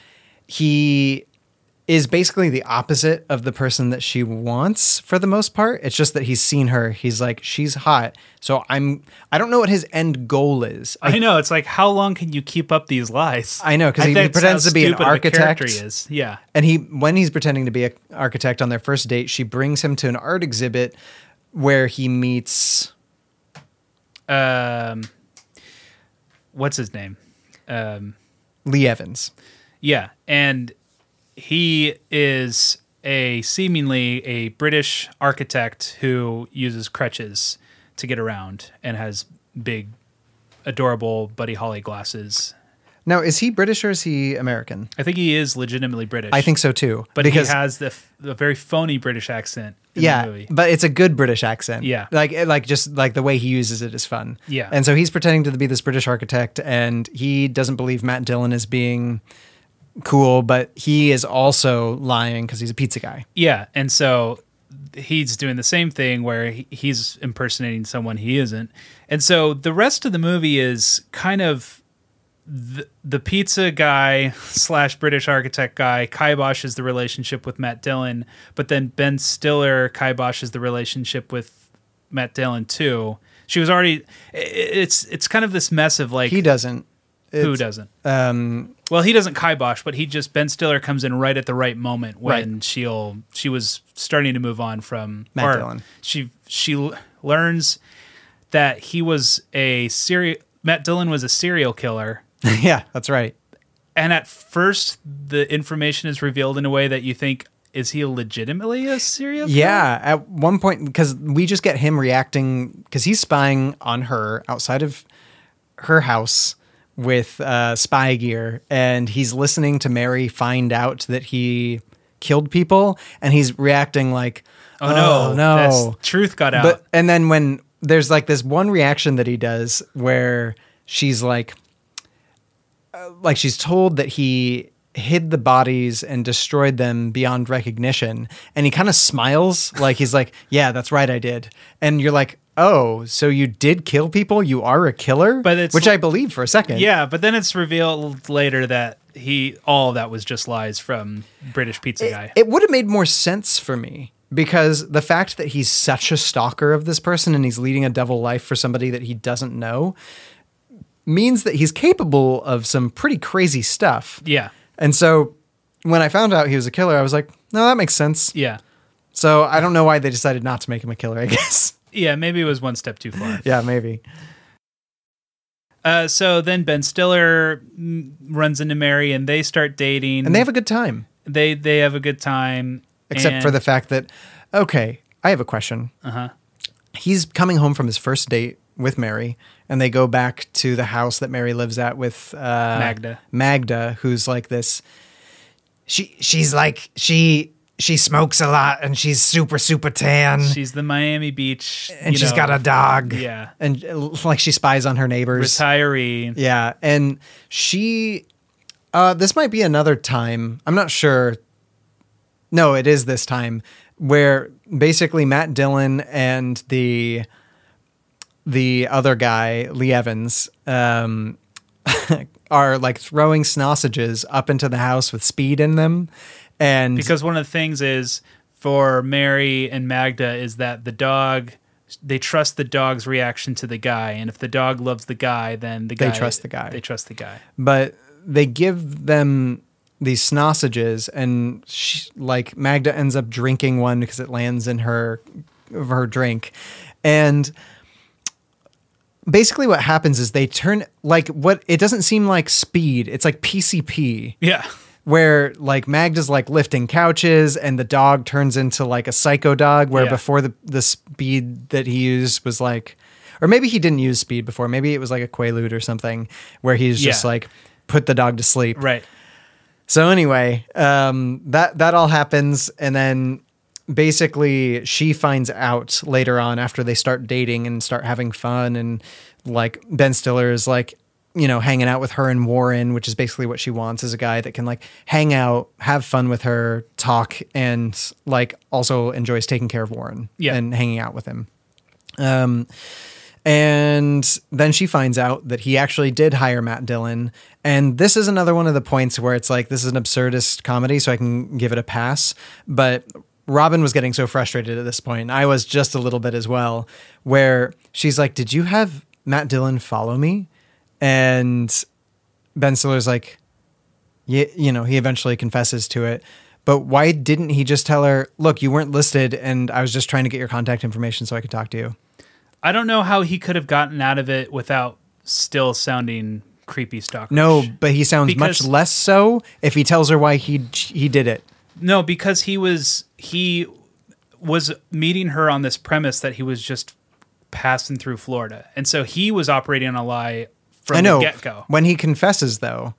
he is basically the opposite of the person that she wants for the most part. It's just that he's seen her. He's like, she's hot. So I'm, I don't know what his end goal is. I know. It's like, how long can you keep up these lies? I know because he, he pretends to be an stupid of a architect. is. Yeah. and he when he's pretending to be an architect on their first date, she brings him to an art exhibit where he meets. Um, what's his name? Um, Lee Evans. Yeah, and he is a seemingly a British architect who uses crutches to get around and has big, adorable Buddy Holly glasses. Now, is he British or is he American? I think he is legitimately British. I think so too. but because he has the, f- the very phony British accent. In yeah, the movie. but it's a good British accent. Yeah. like eh, like just like the way he uses it is fun. Yeah. and so he's pretending to be this British architect, and he doesn't believe Matt Dillon is being cool, but he is also lying because he's a pizza guy. Yeah, and so he's doing the same thing where he's impersonating someone he isn't. And so the rest of the movie is kind of the, the pizza guy slash British architect guy kiboshes the relationship with Matt Dillon, but then Ben Stiller kiboshes the relationship with Matt Dillon too. She was already. It's it's kind of this mess of like He doesn't. Who doesn't? Um, Well, he doesn't kibosh, but he just Ben Stiller comes in right at the right moment when Right. she'll she was starting to move on from Matt Dillon. She she learns that he was a serial Matt Dillon was a serial killer, yeah, that's right. and at first the information is revealed in a way that you think is he legitimately a serial killer? Yeah, at one point because we just get him reacting because he's spying on her outside of her house with uh, spy gear, and he's listening to Mary find out that he killed people, and he's reacting like, Oh, "Oh, no, no, truth got out. But and then when there's like this one reaction that he does where she's like, uh, like she's told that he hid the bodies and destroyed them beyond recognition and he kind of smiles like he's like yeah that's right i did. And you're like oh so you did kill people you are a killer But it's which i believe for a second Yeah, but then it's revealed later that he all that was just lies from British pizza guy. it would have made more sense for me because the fact that he's such a stalker of this person and he's leading a double life for somebody that he doesn't know means that he's capable of some pretty crazy stuff. Yeah. And so when I found out he was a killer, I was like, no, that makes sense. Yeah. So I don't know why they decided not to make him a killer, I guess. Yeah, maybe it was one step too far. yeah, maybe. Uh, so then Ben Stiller runs into Mary and they start dating. And they have a good time. They they have a good time. Except for the fact that, okay, I have a question. Uh huh. He's coming home from his first date with Mary, and they go back to the house that Mary lives at with uh, Magda. Magda, who's like this. She she's like she she smokes a lot and she's super super tan She's the Miami Beach, and you she's know, got a dog. Yeah. And uh, like she spies on her neighbors. retiree. Yeah, and she uh this might be another time. I'm not sure. No, it is this time where basically Matt Dillon and the the other guy, Lee Evans, um are like throwing sausages up into the house with speed in them. And Because one of the things is for Mary and Magda is that the dog they trust the dog's reaction to the guy, and if the dog loves the guy, then the They guy trust the guy. They trust the guy. but they give them these sausages and she, like Magda ends up drinking one because it lands in her her drink and basically what happens is they turn like what it doesn't seem like speed it's like PCP Yeah. Where like Magda's like lifting couches and the dog turns into like a psycho dog where Yeah. before the the speed that he used was like or maybe he didn't use speed before maybe it was like a quaalude or something where he's just like put the dog to sleep Right. so anyway um that that all happens and then basically she finds out later on after they start dating and start having fun and like Ben Stiller is like you know hanging out with her and Warren which is basically what she wants is a guy that can like hang out have fun with her talk and like also enjoys taking care of Warren Yeah. and hanging out with him um and then she finds out that he actually did hire Matt Dillon. And this is another one of the points where it's like, this is an absurdist comedy, so I can give it a pass. But Robin was getting so frustrated at this point, and I was just a little bit as well, where she's like, Did you have Matt Dillon follow me? And Ben Stiller's like, yeah, you know, he eventually confesses to it. But why didn't he just tell her, look, you weren't listed and I was just trying to get your contact information so I could talk to you? I don't know how he could have gotten out of it without still sounding creepy stalker. No, but he sounds Because- much less so if he tells her why he he did it. No, because he was he was meeting her on this premise that he was just passing through Florida, and so he was operating on a lie from I know. get go. When he confesses, though,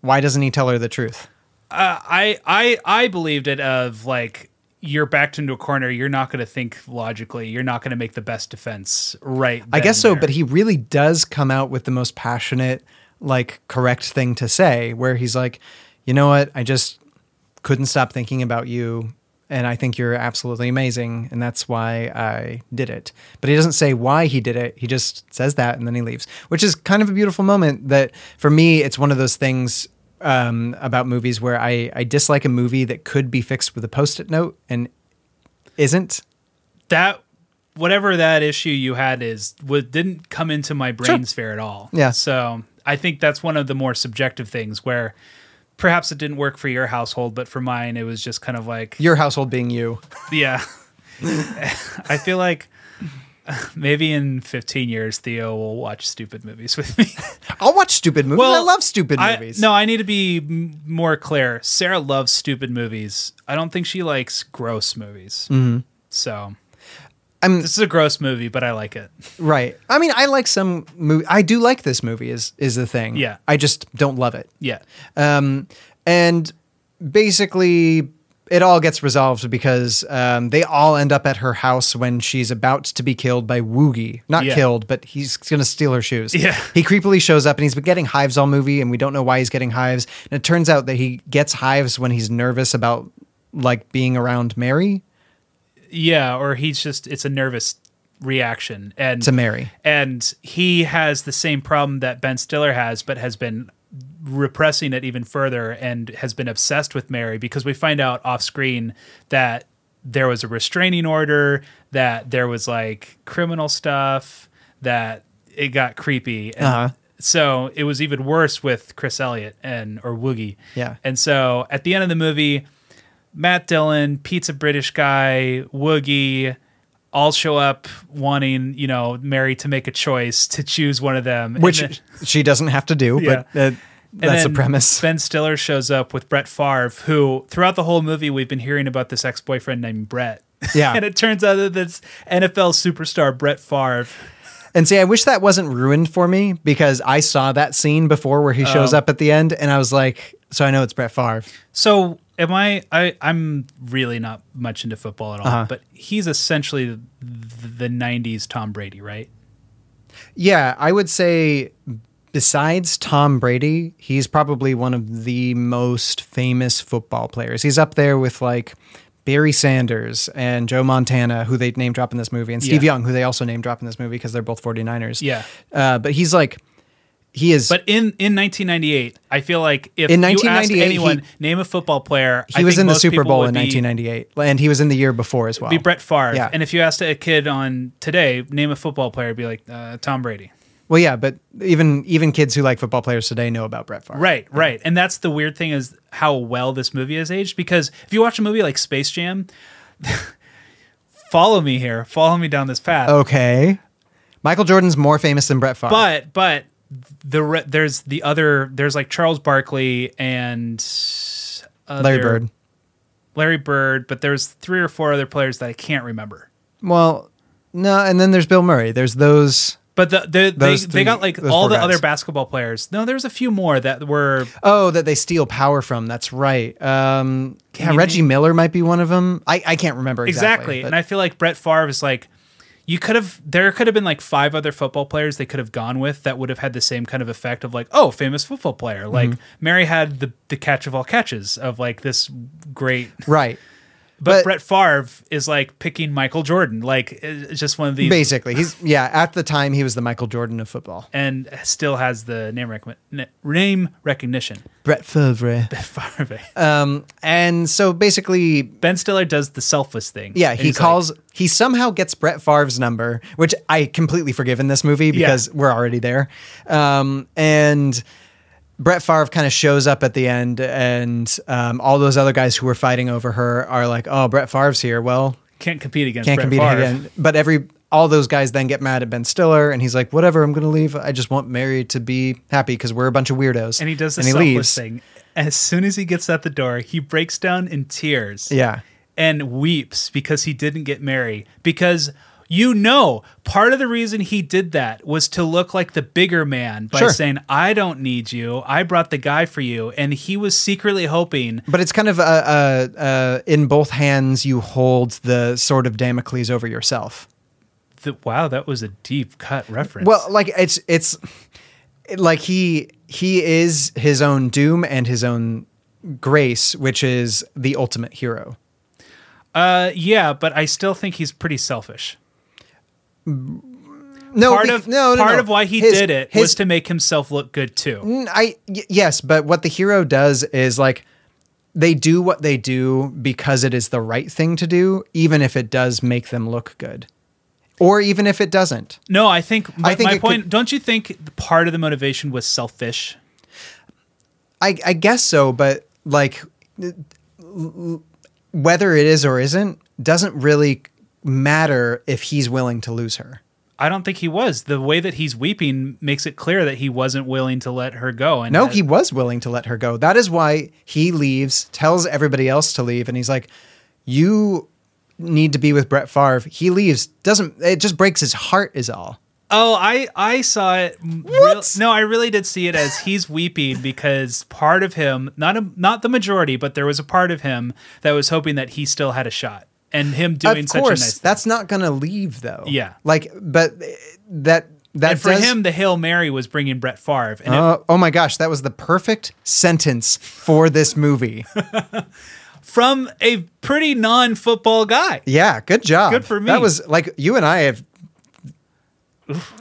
why doesn't he tell her the truth? Uh, I I I believed it of like you're backed into a corner. You're not going to think logically. You're not going to make the best defense right. I guess so, and but he really does come out with the most passionate, like correct thing to say, where he's like, you know what, I just couldn't stop thinking about you. And I think you're absolutely amazing. And that's why I did it. But he doesn't say why he did it. He just says that and then he leaves, which is kind of a beautiful moment that for me, it's one of those things um, about movies where I, I dislike a movie that could be fixed with a post it note and isn't. that whatever that issue you had is what didn't come into my brain sphere at all. Yeah. So I think that's one of the more subjective things where perhaps it didn't work for your household, but for mine it was just kind of like Your household being you. yeah. I feel like maybe in 15 years Theo will watch stupid movies with me. I'll watch stupid movies. Well, I love stupid I- movies. no, I need to be m- more clear. Sarah loves stupid movies. I don't think she likes gross movies. Mhm. So I'm, this is a gross movie, but I like it. Right. I mean, I like some movie. I do like this movie. Is is the thing? Yeah. I just don't love it. Yeah. Um, and basically, it all gets resolved because um, they all end up at her house when she's about to be killed by Woogie. Not Yeah. killed, but he's gonna steal her shoes. Yeah. He creepily shows up and he's been getting hives all movie, and we don't know why he's getting hives. And it turns out that he gets hives when he's nervous about like being around Mary. Yeah, or he's just it's a nervous reaction and To Mary. And he has the same problem that Ben Stiller has, but has been repressing it even further and has been obsessed with Mary because we find out off screen that there was a restraining order, that there was like criminal stuff, that it got creepy. And Uh-huh. so it was even worse with Chris Elliott and or Woogie. Yeah. And so at the end of the movie, Matt Dillon, pizza British guy, Woogie, all show up wanting, you know, Mary to make a choice to choose one of them. Which then- she doesn't have to do, Yeah. but uh, that's the premise. Ben Stiller shows up with Brett Favre, who throughout the whole movie we've been hearing about this ex-boyfriend named Brett. Yeah. and it turns out that it's NFL superstar Brett Favre. And see, I wish that wasn't ruined for me because I saw that scene before where he shows Oh. up at the end, and I was like, so I know it's Brett Favre. So am I, I I'm really not much into football at all, Uh-huh. but he's essentially the, the 90s Tom Brady, right? Yeah, I would say besides Tom Brady, he's probably one of the most famous football players. He's up there with like Barry Sanders and Joe Montana, who they name drop in this movie, and Steve Yeah. Young, who they also name drop in this movie because they're both 49ers. Yeah. Uh, but he's like, he is. But in in 1998, I feel like if In you asked 1998, anyone he- name a football player, he I was in the Super Bowl in be- 1998, and he was in the year before as well. Be Brett Favre, Yeah. and if you asked a kid on today, name a football player, it'd be like uh, Tom Brady. Well, yeah, but even even kids who like football players today know about Brett Favre. Right, right. And that's the weird thing is how well this movie has aged because if you watch a movie like Space Jam, follow me here, follow me down this path. Okay. Michael Jordan's more famous than Brett Favre. But but the re- there's the other there's like Charles Barkley and Larry Bird. Larry Bird, but there's three or four other players that I can't remember. Well, no, and then there's Bill Murray. There's those. But the, the, they Those they got like all the guys. other basketball players. No, there's a few more that were Oh, that they steal power from. That's right. Um, yeah, Reggie name- Miller might be one of them. I, I can't remember exactly. exactly. but- And I feel like Brett Favre is like you could have there could have been like five other football players they could have gone with that would have had the same kind of effect of like oh famous football player like Mhm. Mary had the the catch of all catches of like this great right. But, But- Brett Favre is like picking Michael Jordan like it's just one of these Basically, he's yeah. At the time, he was the Michael Jordan of football. and still has the name ne- name recognition Brett Favre. Brett Favre Um, and so basically, Ben Stiller does the selfless thing yeah, he he's like, calls. he somehow gets Brett Favre's number, which I completely forgive in this movie because we're already there. Um, and Brett Favre kind of shows up at the end, and um, all those other guys who were fighting over her are like, "Oh, Brett Favre's here." Well, can't compete against can't Brett compete Favre. again. But every all those guys then get mad at Ben Stiller, and he's like, "Whatever, I'm going to leave. I just want Mary to be happy because we're a bunch of weirdos." and he does the and he selfless leaves. thing. As soon as he gets out the door, he breaks down in tears. Yeah. And weeps because he didn't get Mary. Because you know, part of the reason he did that was to look like the bigger man by Sure. saying, I don't need you. I brought the guy for you. And he was secretly hoping But it's kind of uh, uh, uh, in both hands you hold the sword of Damocles over yourself. that, wow, that was a deep cut reference. Well, like it's it's like he he is his own doom and his own grace, which is the ultimate hero. uh, yeah, but I still think he's pretty selfish. No, part of no, no, part no. of why he His- did it his- was to make himself look good too. I y- yes, but what the hero does is like they do what they do because it is the right thing to do, even if it does make them look good, or even if it doesn't. No, I think. I My, think my point. could- don't you think part of the motivation was selfish? I, I guess so, but like whether it is or isn't doesn't really matter if he's willing to lose her. I don't think he was. The way that he's weeping makes it clear that he wasn't willing to let her go. And No, that- he was willing to let her go. That is why he leaves, tells everybody else to leave, and he's like, "You need to be with Brett Favre." He leaves. Doesn't it just breaks his heart? Is all. Oh, I I saw it. Real, no, I really did see it as he's weeping because part of him, not a, not the majority, but there was a part of him that was hoping that he still had a shot, and him doing of such course, a nice. that's not going to leave though. Yeah. like, but that that and for does- him, the hail mary was bringing Brett Favre, and it- Oh, oh my gosh, that was the perfect sentence for this movie. from a pretty non-football guy. Yeah, good job. Good for me. That was like you and I have.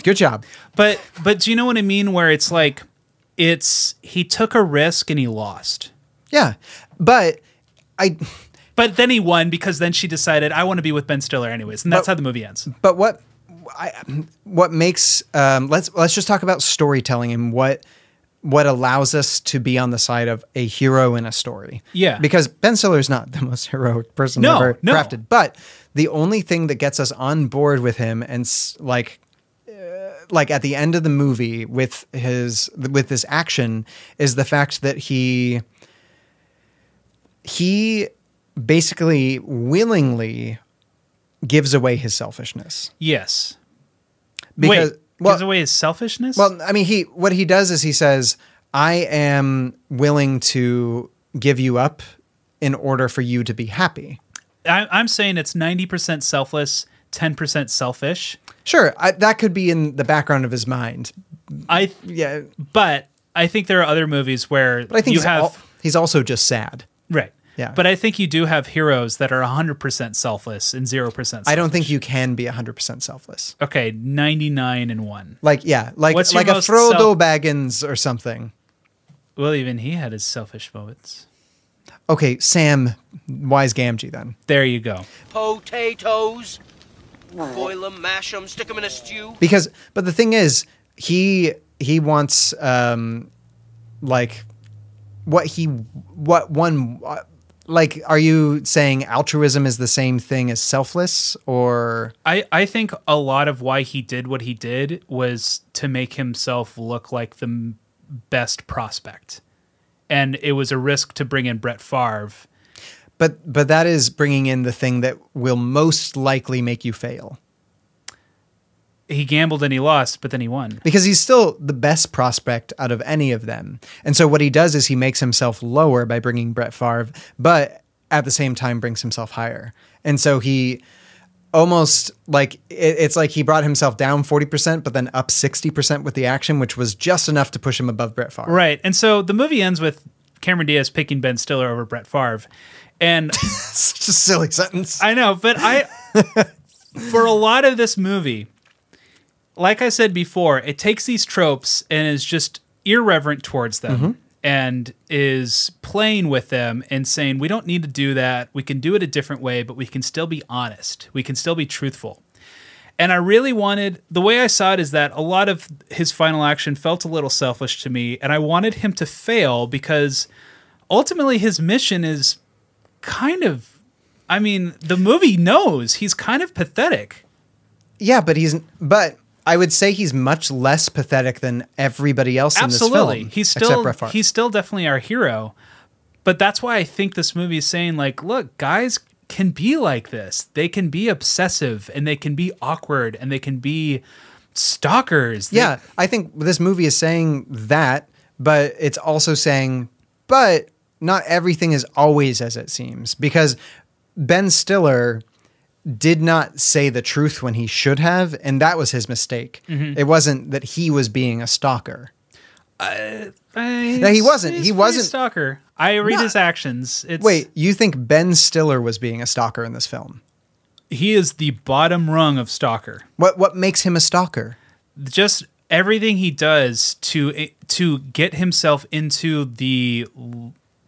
Good job. But but do you know what I mean? Where it's like, it's he took a risk and he lost. Yeah, but I. But then he won because then she decided I want to be with Ben Stiller anyways, and that's But- how the movie ends. But what I what makes um, let's let's just talk about storytelling and what what allows us to be on the side of a hero in a story. Yeah. because Ben Stiller is not the most heroic person No, ever no. crafted, but the only thing that gets us on board with him and s- like uh, like at the end of the movie with his with this action is the fact that he he basically willingly gives away his selfishness. Yes. Because Wait, well, gives away his selfishness. well, I mean, he what he does is he says, "I am willing to give you up in order for you to be happy. I, I'm saying it's 90% selfless, 10% selfish. Sure, I, that could be in the background of his mind. I Yeah, but I think there are other movies where but I think you he's, have al- he's also just sad. right. Yeah. But I think you do have heroes that are 100% selfless and 0% selfish. I don't think you can be 100% selfless. Okay, 99 and 1. Like yeah, like What's like a Frodo self- Baggins or something. Well, even he had his selfish moments. Okay, Sam Wise Gamgee then. There you go. Potatoes. Boil them, mash them, stick them in a stew. Because but the thing is, he he wants um like what he what one uh, like are you saying altruism is the same thing as selfless or I, I think a lot of why he did what he did was to make himself look like the m- best prospect. And it was a risk to bring in Brett Favre. but but that is bringing in the thing that will most likely make you fail He gambled and he lost, but then he won. because he's still the best prospect out of any of them. And so what he does is he makes himself lower by bringing Brett Favre, but at the same time brings himself higher. And so he almost like it, it's like he brought himself down 40% but then up 60% with the action which was just enough to push him above Brett Favre. Right. And so the movie ends with Cameron Diaz picking Ben Stiller over Brett Favre. And Such a silly sentence. I know, but I, for a lot of this movie, like I said before, it takes these tropes and is just irreverent towards them mm-hmm. and is playing with them and saying, we don't need to do that. We can do it a different way, but we can still be honest. We can still be truthful. And I really wanted the way I saw it is that a lot of his final action felt a little selfish to me, and I wanted him to fail because ultimately his mission is kind of I mean, the movie knows he's kind of pathetic. Yeah, but he's but I would say he's much less pathetic than everybody else Absolutely. in this film. He's still he's still definitely our hero. But that's why I think this movie is saying like, look, guys can be like this. They can be obsessive and they can be awkward and they can be stalkers. They- Yeah, I think this movie is saying that, but it's also saying, but not everything is always as it seems because Ben Stiller did not say the truth when he should have, and that was his mistake. Mhm. It wasn't that he was being a stalker. Uh, No, he wasn't. He wasn't- a stalker. I read Not- his actions. It's, Wait, you think Ben Stiller was being a stalker in this film? he is the bottom rung of stalker. What what makes him a stalker? just everything he does to to get himself into the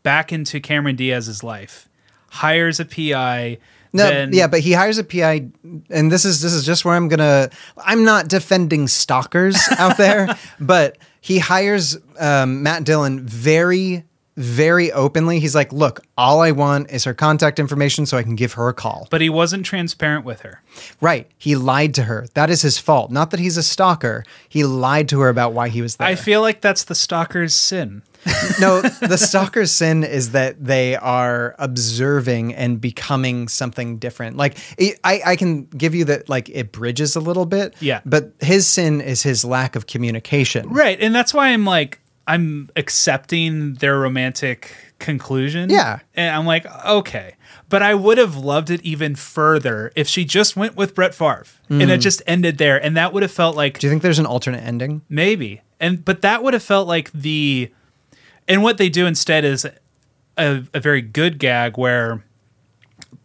back into Cameron Diaz's life. Hires a PI. No, then, yeah, but he hires a PI, and this is this is just where I'm gonna. I'm not defending stalkers out there, but he hires um, Matt Dillon very, very openly. He's like, "Look, all I want is her contact information so I can give her a call." but he wasn't transparent with her. Right? He lied to her. That is his fault. Not that he's a stalker. He lied to her about why he was there. I feel like that's the stalker's sin. No, the stalker's sin is that they are observing and becoming something different. Like it, I, I can give you that, like it bridges a little bit. Yeah. But his sin is his lack of communication. Right, and that's why I'm like I'm accepting their romantic conclusion. Yeah. And I'm like, okay. But I would have loved it even further if she just went with Brett Favre and it Mm. just ended there. And that would have felt like Do you think there's an alternate ending? Maybe. And but that would have felt like the and what they do instead is a, a very good gag where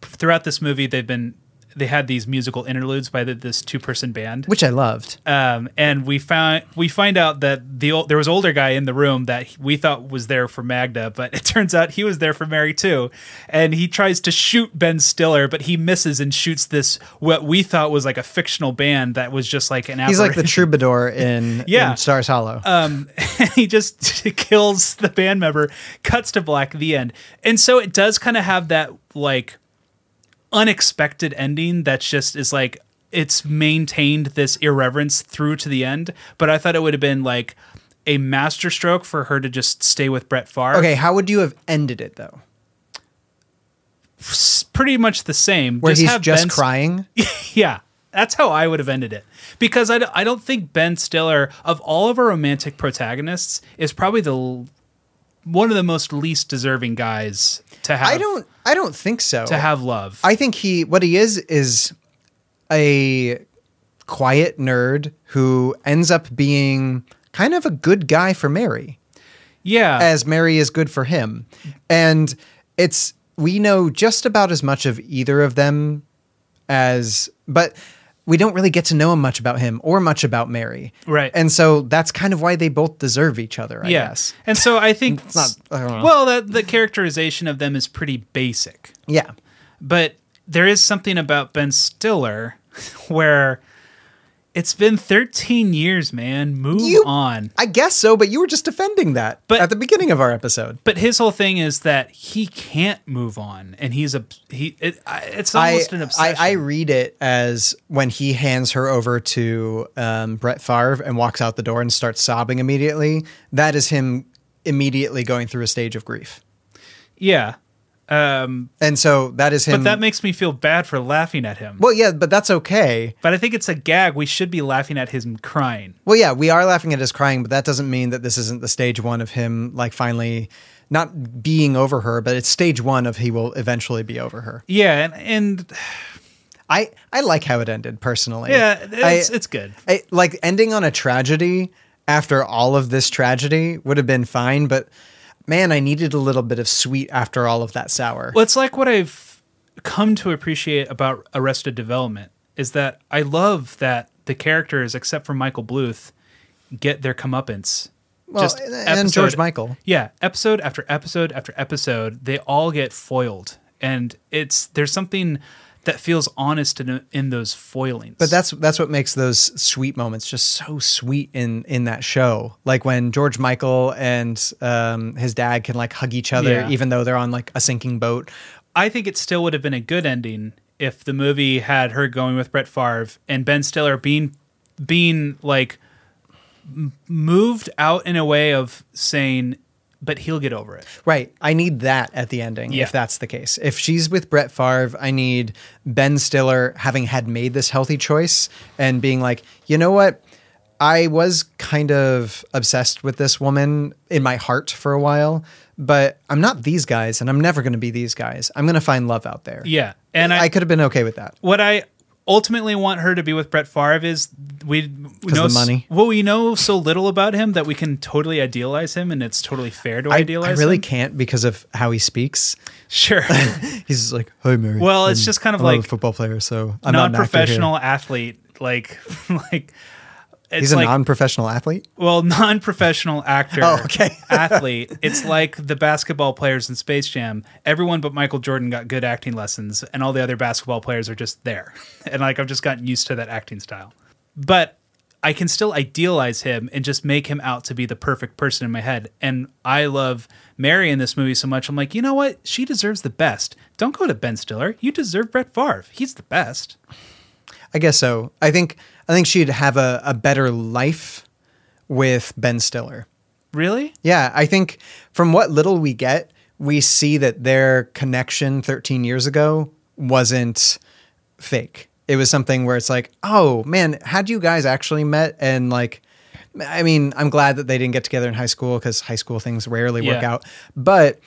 throughout this movie they've been they had these musical interludes by the, this two person band Which I loved. um, and we found we find out that the ol- there was older guy in the room that we thought was there for Magda, but it turns out he was there for Mary too. And he tries to shoot Ben Stiller, but he misses and shoots this what we thought was like a fictional band that was just like an. He's like the troubadour in, Yeah. in Stars Hollow. Um, he just kills the band member, cuts to black, the end. And so it does kind of have that like unexpected ending that's just is like it's maintained this irreverence through to the end. But I thought it would have been like a masterstroke for her to just stay with Brett Favre. okay, how would you have ended it though? Pretty much the same. Where he's have just Ben- crying? yeah, that's how I would have ended it. Because I, d- I don't think Ben Stiller, of all of our romantic protagonists, is probably the one of the most least deserving guys to have. I don't. I don't think so. to have love. I think he what he is is a quiet nerd who ends up being kind of a good guy for Mary. yeah, as Mary is good for him. And it's we know just about as much of either of them as but we don't really get to know much about him or much about Mary. Right. And so that's kind of why they both deserve each other, I yeah. guess. And so I think It's not- I well, the the characterization of them is pretty basic. Yeah. But there is something about Ben Stiller where it's been 13 years, man. Move You- on. I guess so, but you were just defending that But- at the beginning of our episode. But his whole thing is that he can't move on, and he's a he. It, I- it's I, almost an obsession. I, I read it as when he hands her over to um, Brett Favre and walks out the door and starts sobbing immediately. That is him immediately going through a stage of grief. yeah, um, And so that is him. but that makes me feel bad for laughing at him. well, yeah, but that's okay. But I think it's a gag. We should be laughing at him crying. Well, yeah, we are laughing at his crying, but that doesn't mean that this isn't the stage one of him, like finally not being over her, but it's stage one of he will eventually be over her. Yeah, and, and I, I like how it ended personally. yeah, it's, I- it's good. I, like ending on a tragedy after all of this tragedy would have been fine, but man, I needed a little bit of sweet after all of that sour. Well, it's like what I've come to appreciate about Arrested Development is that I love that the characters, except for Michael Bluth, get their comeuppance. Well, and George Michael. Yeah, episode after episode after episode, they all get foiled, and it's there's something that feels honest in in those foilings. But that's that's what makes those sweet moments just so sweet in in that show. Like when George Michael and um, his dad can like hug each other, Yeah. even though they're on like a sinking boat. I think it still would have been a good ending if the movie had her going with Brett Favre and Ben Stiller being being like moved out in a way of saying, but he'll get over it. Right. I need that at the ending Yeah. if that's the case. If she's with Brett Favre, I need Ben Stiller having had made this healthy choice and being like, you know what? I was kind of obsessed with this woman in my heart for a while, but I'm not these guys and I'm never going to be these guys. I'm going to find love out there. Yeah, and I, I, could have been okay with that. what I ultimately want her to be with Brett Favre is we, know money? Well, we know so little about him that we can totally idealize him, and it's totally fair to I, idealize. I really him. can't because of how he speaks. Sure. He's like, "Hi, Mary." Well, it's just kind of I'm not a like football player, so I'm not an actor here." non-professional athlete, like like. He's a like, non-professional athlete. Well, non-professional actor, Oh, okay. athlete. It's like the basketball players in Space Jam. Everyone but Michael Jordan got good acting lessons, and all the other basketball players are just there. And like I've just gotten used to that acting style. But I can still idealize him and just make him out to be the perfect person in my head. And I love Mary in this movie so much. I'm like, you know what? She deserves the best. Don't go to Ben Stiller. You deserve Brett Favre. He's the best. I guess so. I think I think she'd have a, a better life with Ben Stiller. Really? Yeah, I think from what little we get, we see that their connection 13 years ago wasn't fake. It was something where it's like, oh man, had you guys actually met? And like, I mean, I'm glad that they didn't get together in high school because high school things rarely work Yeah. out. But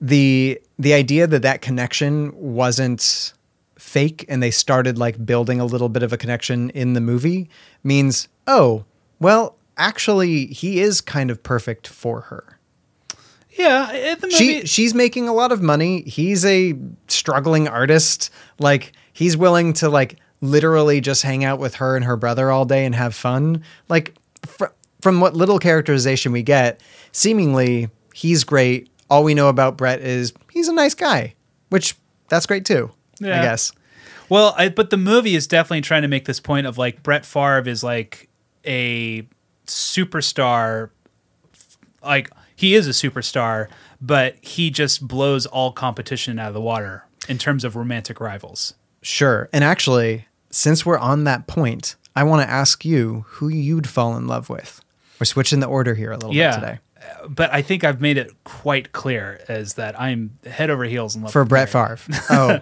the the idea that that connection wasn't fake and they started like building a little bit of a connection in the movie means, oh, well, actually, he is kind of perfect for her. Yeah. Eh, the movie, She she's making a lot of money. He's a struggling artist. Like he's willing to like literally just hang out with her and her brother all day and have fun. Like fr- from what little characterization we get, seemingly he's great. All we know about Brett is he's a nice guy, which that's great too. I guess. Well, I, but the movie is definitely trying to make this point of like Brett Favre is like a superstar. Like he is a superstar, but he just blows all competition out of the water in terms of romantic rivals. Sure. And actually, since we're on that point, I want to ask you who you'd fall in love with. We're switching the order here a little yeah. bit today. Uh, But I think I've made it quite clear as that I'm head over heels in love For Brett Mary. Favre. Oh,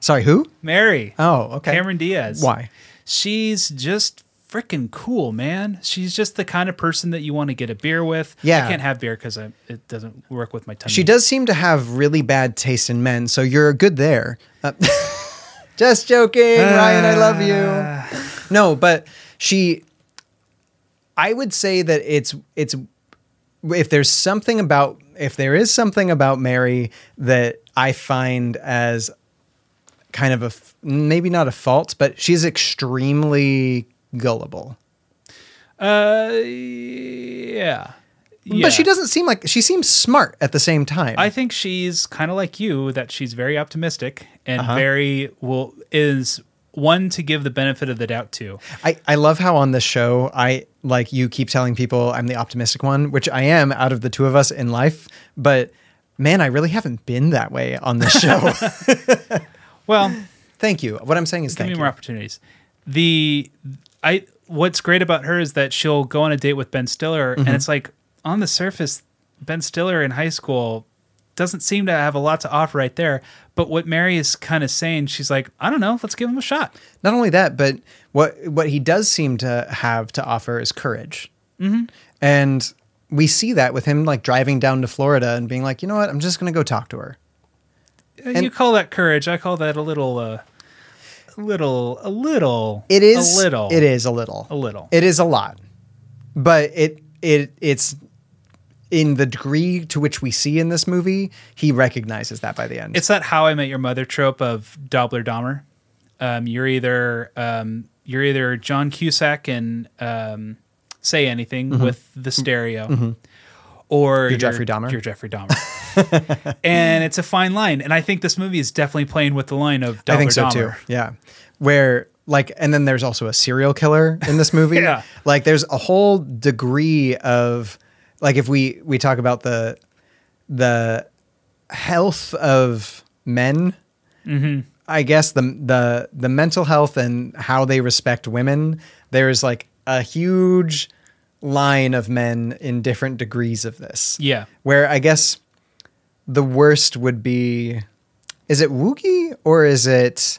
sorry, who? Mary. Oh, okay. Cameron Diaz. Why? She's just freaking cool, man. She's just the kind of person that you want to get a beer with. Yeah. I can't have beer because it doesn't work with my tummy. She does seem to have really bad taste in men, so you're good there. Uh, just joking, Ryan. I love you. No, but she. I would say that it's it's if there's something about if there is something about Mary that I find as kind of a maybe not a fault, but she's extremely gullible. Uh, yeah. Yeah. But she doesn't seem like she seems smart at the same time. I think she's kind of like you that she's very optimistic and Uh-huh. very will is one to give the benefit of the doubt to. I, I love how on this show I like you keep telling people I'm the optimistic one, which I am out of the two of us in life, but man, I really haven't been that way on this show. Well, thank you. What I'm saying is give thank me you. more opportunities. The I what's great about her is that she'll go on a date with Ben Stiller Mhm. and it's like on the surface Ben Stiller in high school doesn't seem to have a lot to offer right there, but what Mary is kind of saying, she's like, I don't know, let's give him a shot. Not only that, but what what he does seem to have to offer is courage. Mhm. And we see that with him like driving down to Florida and being like, you know what, I'm just gonna go talk to her. Uh, you call that courage. I call that a little uh a little a little It is a little It is a little. a little. It is a lot. But it it it's in the degree to which we see in this movie, he recognizes that by the end. It's that How I Met Your Mother trope of Dobler Dahmer. Um, you're either um, you're either John Cusack and um, say anything Mhm. with the stereo, Mhm. or You're Jeffrey Dahmer? You're Jeffrey Dahmer, and it's a fine line. And I think this movie is definitely playing with the line of Dobler I think so Dahmer. too. Yeah. Where like and then there's also a serial killer in this movie. Yeah. Like there's a whole degree of like if we we talk about the the health of men, Mhm. I guess the the the mental health and how they respect women, there's like a huge line of men in different degrees of this. Yeah. Where I guess the worst would be is it Woogie or is it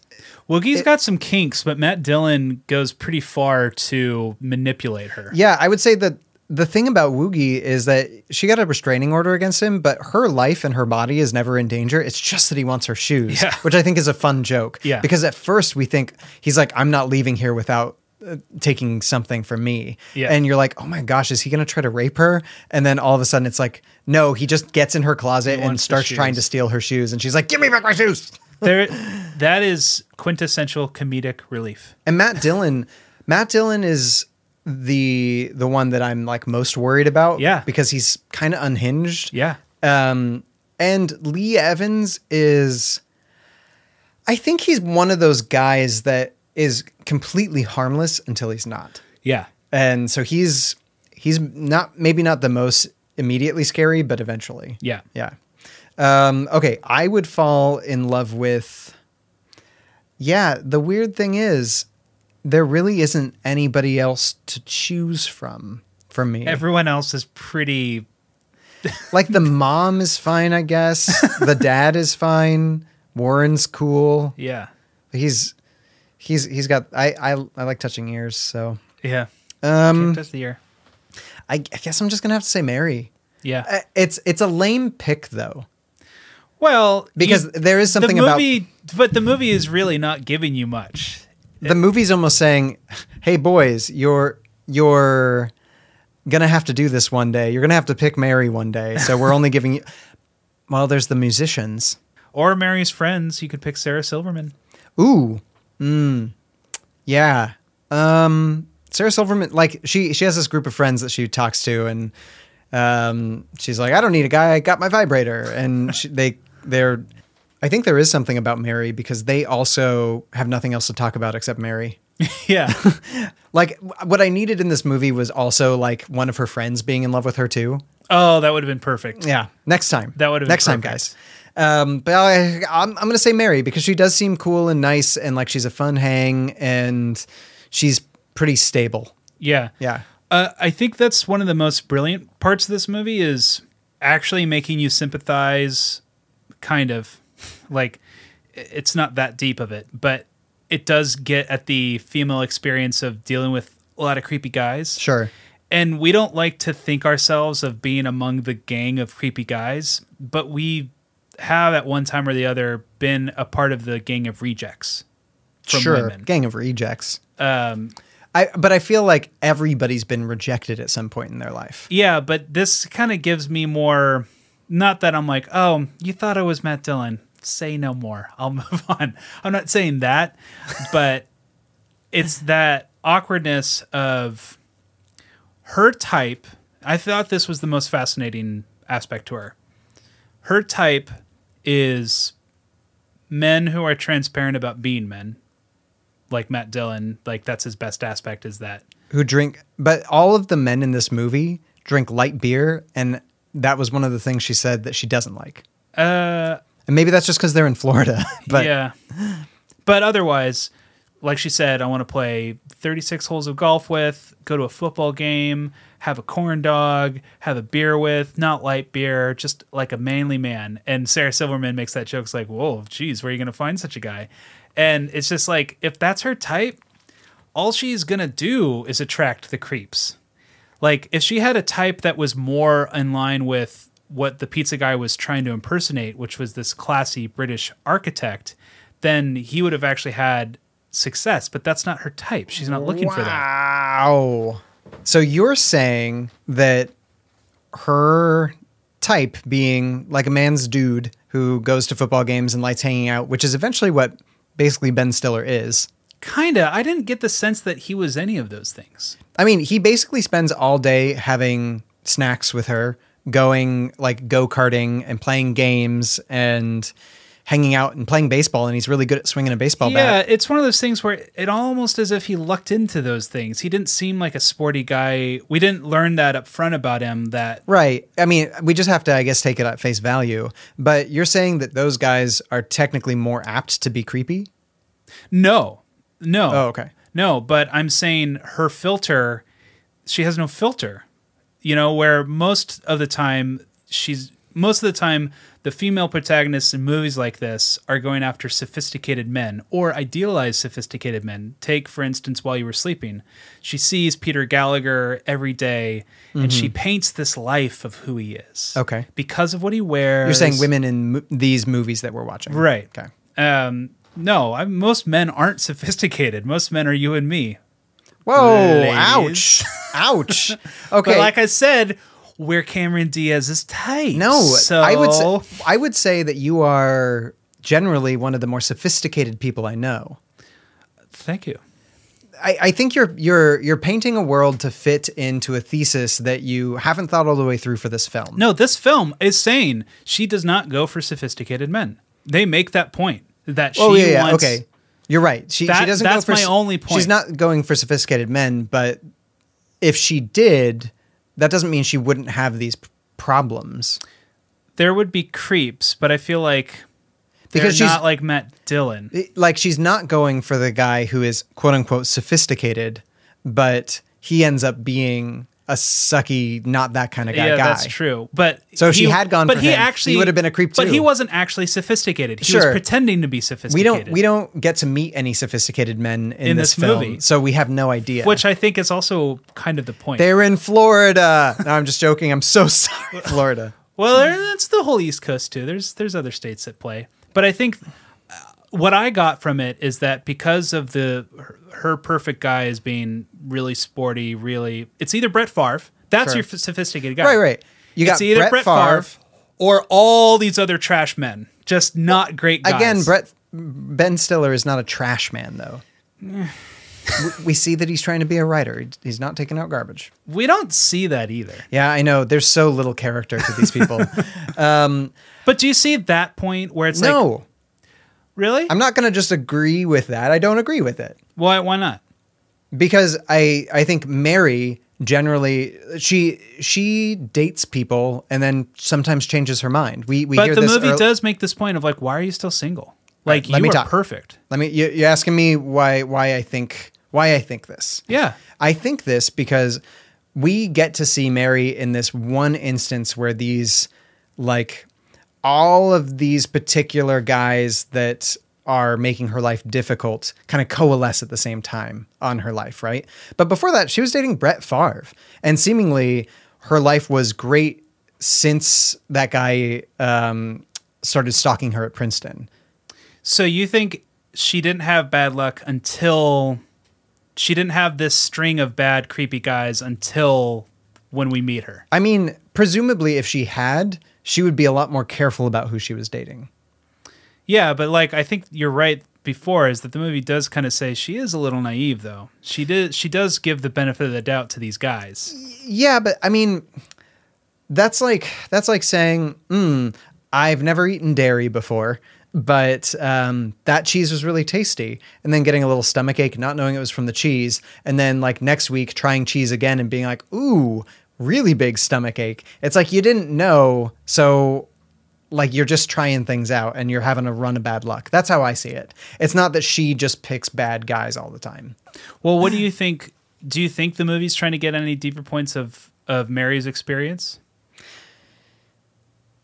Woogie's got some kinks, but Matt Dillon goes pretty far to manipulate her. Yeah, I would say that the thing about Woogie is that she got a restraining order against him, but her life and her body is never in danger. It's just that he wants her shoes, Yeah. which I think is a fun joke. Yeah. Because at first we think he's like, I'm not leaving here without uh, taking something from me. Yeah. And you're like, oh my gosh, is he going to try to rape her? And then all of a sudden it's like, no, he just gets in her closet and starts trying to steal her shoes. And she's like, give me back my shoes. there, that is quintessential comedic relief. And Matt Dillon, Matt Dillon is the the one that I'm like most worried about. Yeah. because he's kind of unhinged. Yeah. Um, and Lee Evans is, I think he's one of those guys that is completely harmless until he's not. Yeah. And so he's he's not maybe not the most immediately scary, but eventually. Yeah. Yeah. Um, okay, I would fall in love with. Yeah, the weird thing is, there really isn't anybody else to choose from for me. Everyone else is pretty. like the mom is fine, I guess. the dad is fine. Warren's cool. Yeah. He's he's he's got. I I, I like touching ears, so Yeah. um, That's the year. I, I guess I'm just gonna have to say Mary. Yeah. Uh, It's it's a lame pick though. Well, Because you- there is something the about- movie, but the movie is really not giving you much. The movie's almost saying, "Hey boys, you're you're gonna have to do this one day. You're gonna have to pick Mary one day. So we're only giving you." Well, there's the musicians. Or Mary's friends. You could pick Sarah Silverman. Ooh, mm, yeah. Um, Sarah Silverman, like she she has this group of friends that she talks to, and um, she's like, "I don't need a guy. I got my vibrator." And she, they they're, I think there is something about Mary because they also have nothing else to talk about except Mary. Yeah. Like what I needed in this movie was also like one of her friends being in love with her too. Oh, that would have been perfect. Yeah, next time. That would have been next time, guys. Um, but I, I'm I'm gonna say Mary because she does seem cool and nice and like she's a fun hang and she's pretty stable. Yeah. Yeah. Uh, I think that's one of the most brilliant parts of this movie is actually making you sympathize, kind of. Like, it's not that deep of it, but it does get at the female experience of dealing with a lot of creepy guys. Sure. And we don't like to think ourselves of being among the gang of creepy guys, but we have at one time or the other been a part of the gang of rejects from sure. women. Gang of rejects. Um, I but I feel like everybody's been rejected at some point in their life. Yeah, but this kind of gives me more. Not that I'm like, oh, you thought I was Matt Dillon. Say no more. I'll move on. I'm not saying that, but it's that awkwardness of her type. I thought this was the most fascinating aspect to her. Her type is men who are transparent about being men, like Matt Dillon. Like that's his best aspect is that Who drink but all of the men in this movie drink light beer and that was one of the things she said that she doesn't like. Uh, and maybe that's just because they're in Florida. But yeah, but otherwise, like she said, I want to play 36 holes of golf with, go to a football game, have a corn dog, have a beer with, not light beer, just like a manly man. And Sarah Silverman makes that joke. It's like, whoa, geez, where are you going to find such a guy? And it's just like, if that's her type, all she's going to do is attract the creeps. Like, if she had a type that was more in line with what the pizza guy was trying to impersonate, which was this classy British architect, then he would have actually had success. But that's not her type. She's not looking for that. Wow. So you're saying that her type being like a man's dude who goes to football games and likes hanging out, which is eventually what basically Ben Stiller is. Kinda. I didn't get the sense that he was any of those things. I mean, he basically spends all day having snacks with her, going like go karting and playing games and hanging out and playing baseball. And he's really good at swinging a baseball yeah, bat. Yeah, it's one of those things where it almost as if he lucked into those things. He didn't seem like a sporty guy. We didn't learn that up front about him. That Right. I mean, we just have to, I guess, take it at face value. But you're saying that those guys are technically more apt to be creepy? no, no. Oh, okay. No, but I'm saying her filter, she has no filter. You know, where most of the time she's most of the time the female protagonists in movies like this are going after sophisticated men or idealized sophisticated men. Take for instance while you were sleeping. She sees Peter Gallagher every day and she Mhm. paints this life of who he is. Okay. Because of what he wears. You're saying women in mo- these movies that we're watching. Right. Okay. Um no, I, most men aren't sophisticated. Most men are you and me. Whoa, Ladies. ouch. ouch. Okay. But like I said, we're Cameron Diaz's type. no, so I would say, I would say that you are generally one of the more sophisticated people I know. Thank you. I, I think you're you're you're painting a world to fit into a thesis that you haven't thought all the way through for this film. No, this film is saying she does not go for sophisticated men. They make that point that oh, she oh yeah, yeah, wants. okay. You're right. She, That- she doesn't that's go for my only point. She's not going for sophisticated men, but if she did, that doesn't mean she wouldn't have these p- problems. There would be creeps, but I feel like Because she's- not like Matt Dillon. Like she's not going for the guy who is quote unquote sophisticated, but he ends up being a sucky, not that kind of guy. yeah, guy. that's true. But So if she he- had gone but for he him, he actually would have been a creep too. But he wasn't actually sophisticated. He Sure. was pretending to be sophisticated. We don't we don't get to meet any sophisticated men in, In this, this film, movie. so we have no idea. Which I think is also kind of the point. They're in Florida. no, I'm just joking. I'm so sorry, Florida. Well, that's the whole East Coast too. There's there's other states that play, but I think what I got from it is that because of the her, her perfect guy is being really sporty, really, it's either Brett Favre. That's Sure. your sophisticated guy, Right, right. You it's got either Brett Brett, Favre. Favre, or all these other trash men, just not great guys. Again, Brett Ben Stiller is not a trash man though. we, see that he's trying to be a writer. He's not taking out garbage. we don't see that either. Yeah, I know. There's so little character to these people. um, But do you see that point where it's like, no, really? I'm not going to just agree with that. I don't agree with it Why? Why not? because I I think Mary generally she she dates people and then sometimes changes her mind. We we But the movie earl- does make this point of like, why are you still single? Like Right, let you me are talk. perfect. Let me. You, you're asking me why why I think why I think this. Yeah. I think this because we get to see Mary in this one instance where these like all of these particular guys that are making her life difficult kind of coalesce at the same time on her life, right? But before that, she was dating Brett Favre, and seemingly her life was great since that guy um, started stalking her at Princeton. So you think she didn't have bad luck until she didn't have this string of bad, creepy guys until when we meet her? I mean, presumably, if she had, she would be a lot more careful about who she was dating. Yeah, but like I think you're right before is that the movie does kind of say she is a little naive though. She did she does give the benefit of the doubt to these guys. Yeah, but I mean, that's like that's like saying, mm, "I've never eaten dairy before." But um, that cheese was really tasty, and then getting a little stomach ache, not knowing it was from the cheese, and then like next week trying cheese again and being like, "Ooh, really big stomach ache." It's like you didn't know, so like you're just trying things out and you're having a run of bad luck. That's how I see it. It's not that she just picks bad guys all the time. Well, what do you think? Do you think the movie's trying to get any deeper points of of Mary's experience?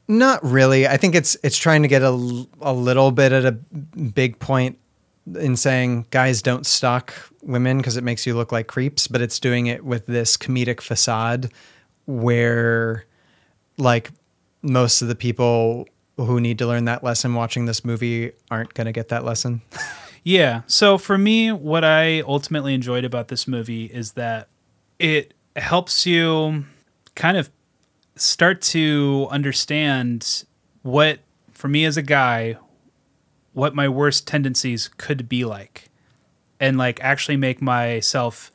Not really. I think it's it's trying to get a, a little bit at a big point in saying guys don't stalk women because it makes you look like creeps, but it's doing it with this comedic facade where like most of the people who need to learn that lesson watching this movie aren't going to get that lesson. Yeah. So for me, what I ultimately enjoyed about this movie is that it helps you kind of start to understand what, for me as a guy, what my worst tendencies could be like. And like actually make myself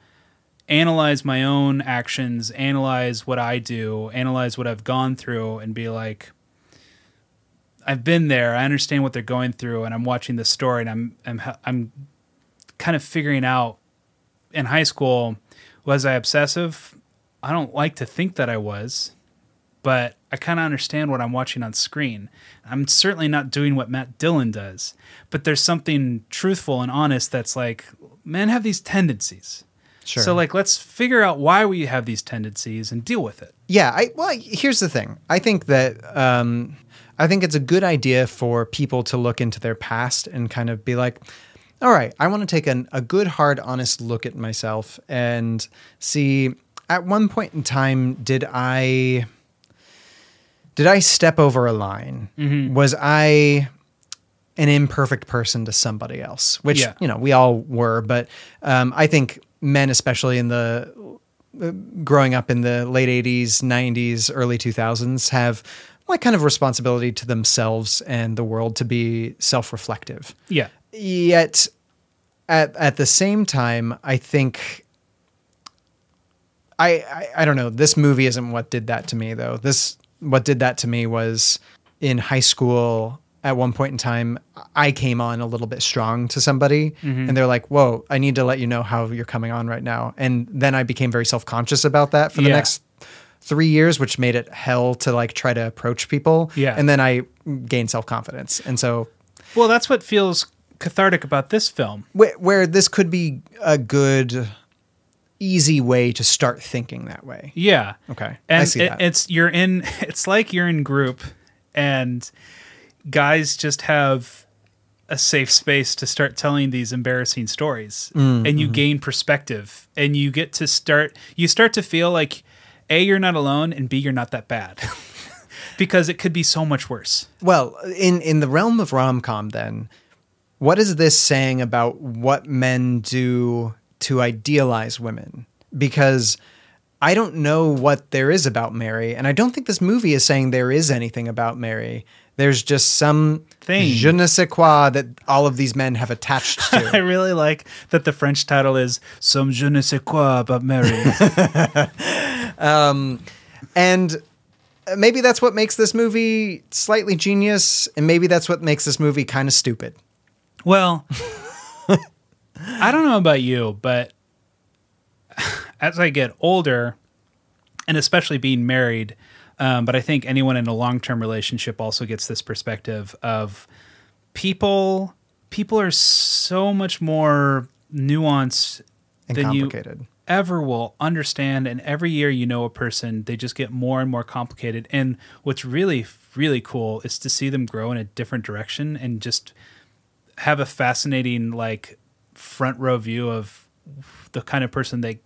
analyze my own actions, analyze what I do, analyze what I've gone through, and be like, I've been there. I understand what they're going through, and I'm watching this story, and I'm I'm I'm kind of figuring out. In high school, was I obsessive? I don't like to think that I was, but I kind of understand what I'm watching on screen. I'm certainly not doing what Matt Dillon does, but there's something truthful and honest that's like men have these tendencies. Sure. So like let's figure out why we have these tendencies and deal with it. Yeah, I well, here's the thing. I think that um, I think it's a good idea for people to look into their past and kind of be like, all right, I want to take an, a good, hard, honest look at myself and see at one point in time, did I did I step over a line? Mhm. Was I an imperfect person to somebody else? Which Yeah. you know we all were, but um, I think men, especially in the uh, growing up in the late 80s 90s early 2000s have like kind of responsibility to themselves and the world to be self-reflective Yeah. yet at at the same time i think I, I i don't know this movie isn't what did that to me though this what did that to me was in high school at one point in time i came on a little bit strong to somebody Mhm. and they're like whoa i need to let you know how you're coming on right now and then i became very self-conscious about that for the Yeah. next three years which made it hell to like try to approach people Yeah. and then i gained self-confidence and so Well, that's what feels cathartic about this film. where, where this could be a good easy way to start thinking that way Yeah. Okay. And I see it- that. it's you're in it's like you're in group and guys just have a safe space to start telling these embarrassing stories Mm, and you mhm. gain perspective and you get to start you start to feel like a you're not alone and b you're not that bad because it could be so much worse well in in the realm of rom-com then what is this saying about what men do to idealize women because i don't know what there is about mary and i don't think this movie is saying there is anything about mary there's just some Thing. je ne sais quoi that all of these men have attached to i really like that the french title is some je ne sais quoi about mary um, and maybe that's what makes this movie slightly genius, and maybe that's what makes this movie kind of stupid. Well, I don't know about you, but as I get older, and especially being married, um, but I think anyone in a long term relationship also gets this perspective of people. People are so much more nuanced And than you ever will understand. And every year you know a person, they just get more and more complicated. And what's really, really cool is to see them grow in a different direction and just have a fascinating like front row view of the kind of person they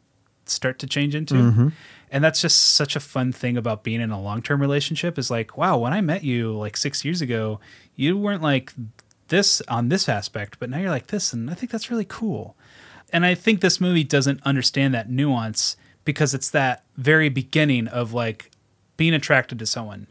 start to change into. Mhm. And that's just such a fun thing about being in a long-term relationship is like, wow, when I met you like 6 years ago, you weren't like this on this aspect, but now you're like this and I think that's really cool. And I think this movie doesn't understand that nuance because it's that very beginning of like being attracted to someone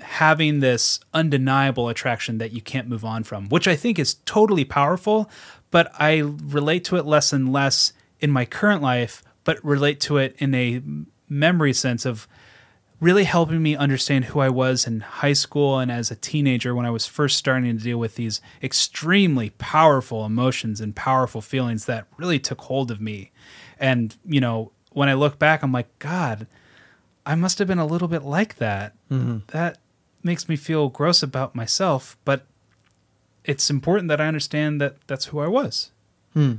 having this undeniable attraction that you can't move on from, which I think is totally powerful, but I relate to it less and less in my current life, but relate to it in a memory sense of really helping me understand who I was in high school and as a teenager when I was first starting to deal with these extremely powerful emotions and powerful feelings that really took hold of me. And, you know, when I look back, I'm like, God, I must have been a little bit like that. Mhm. That makes me feel gross about myself, but it's important that I understand that that's who I was. Hmm.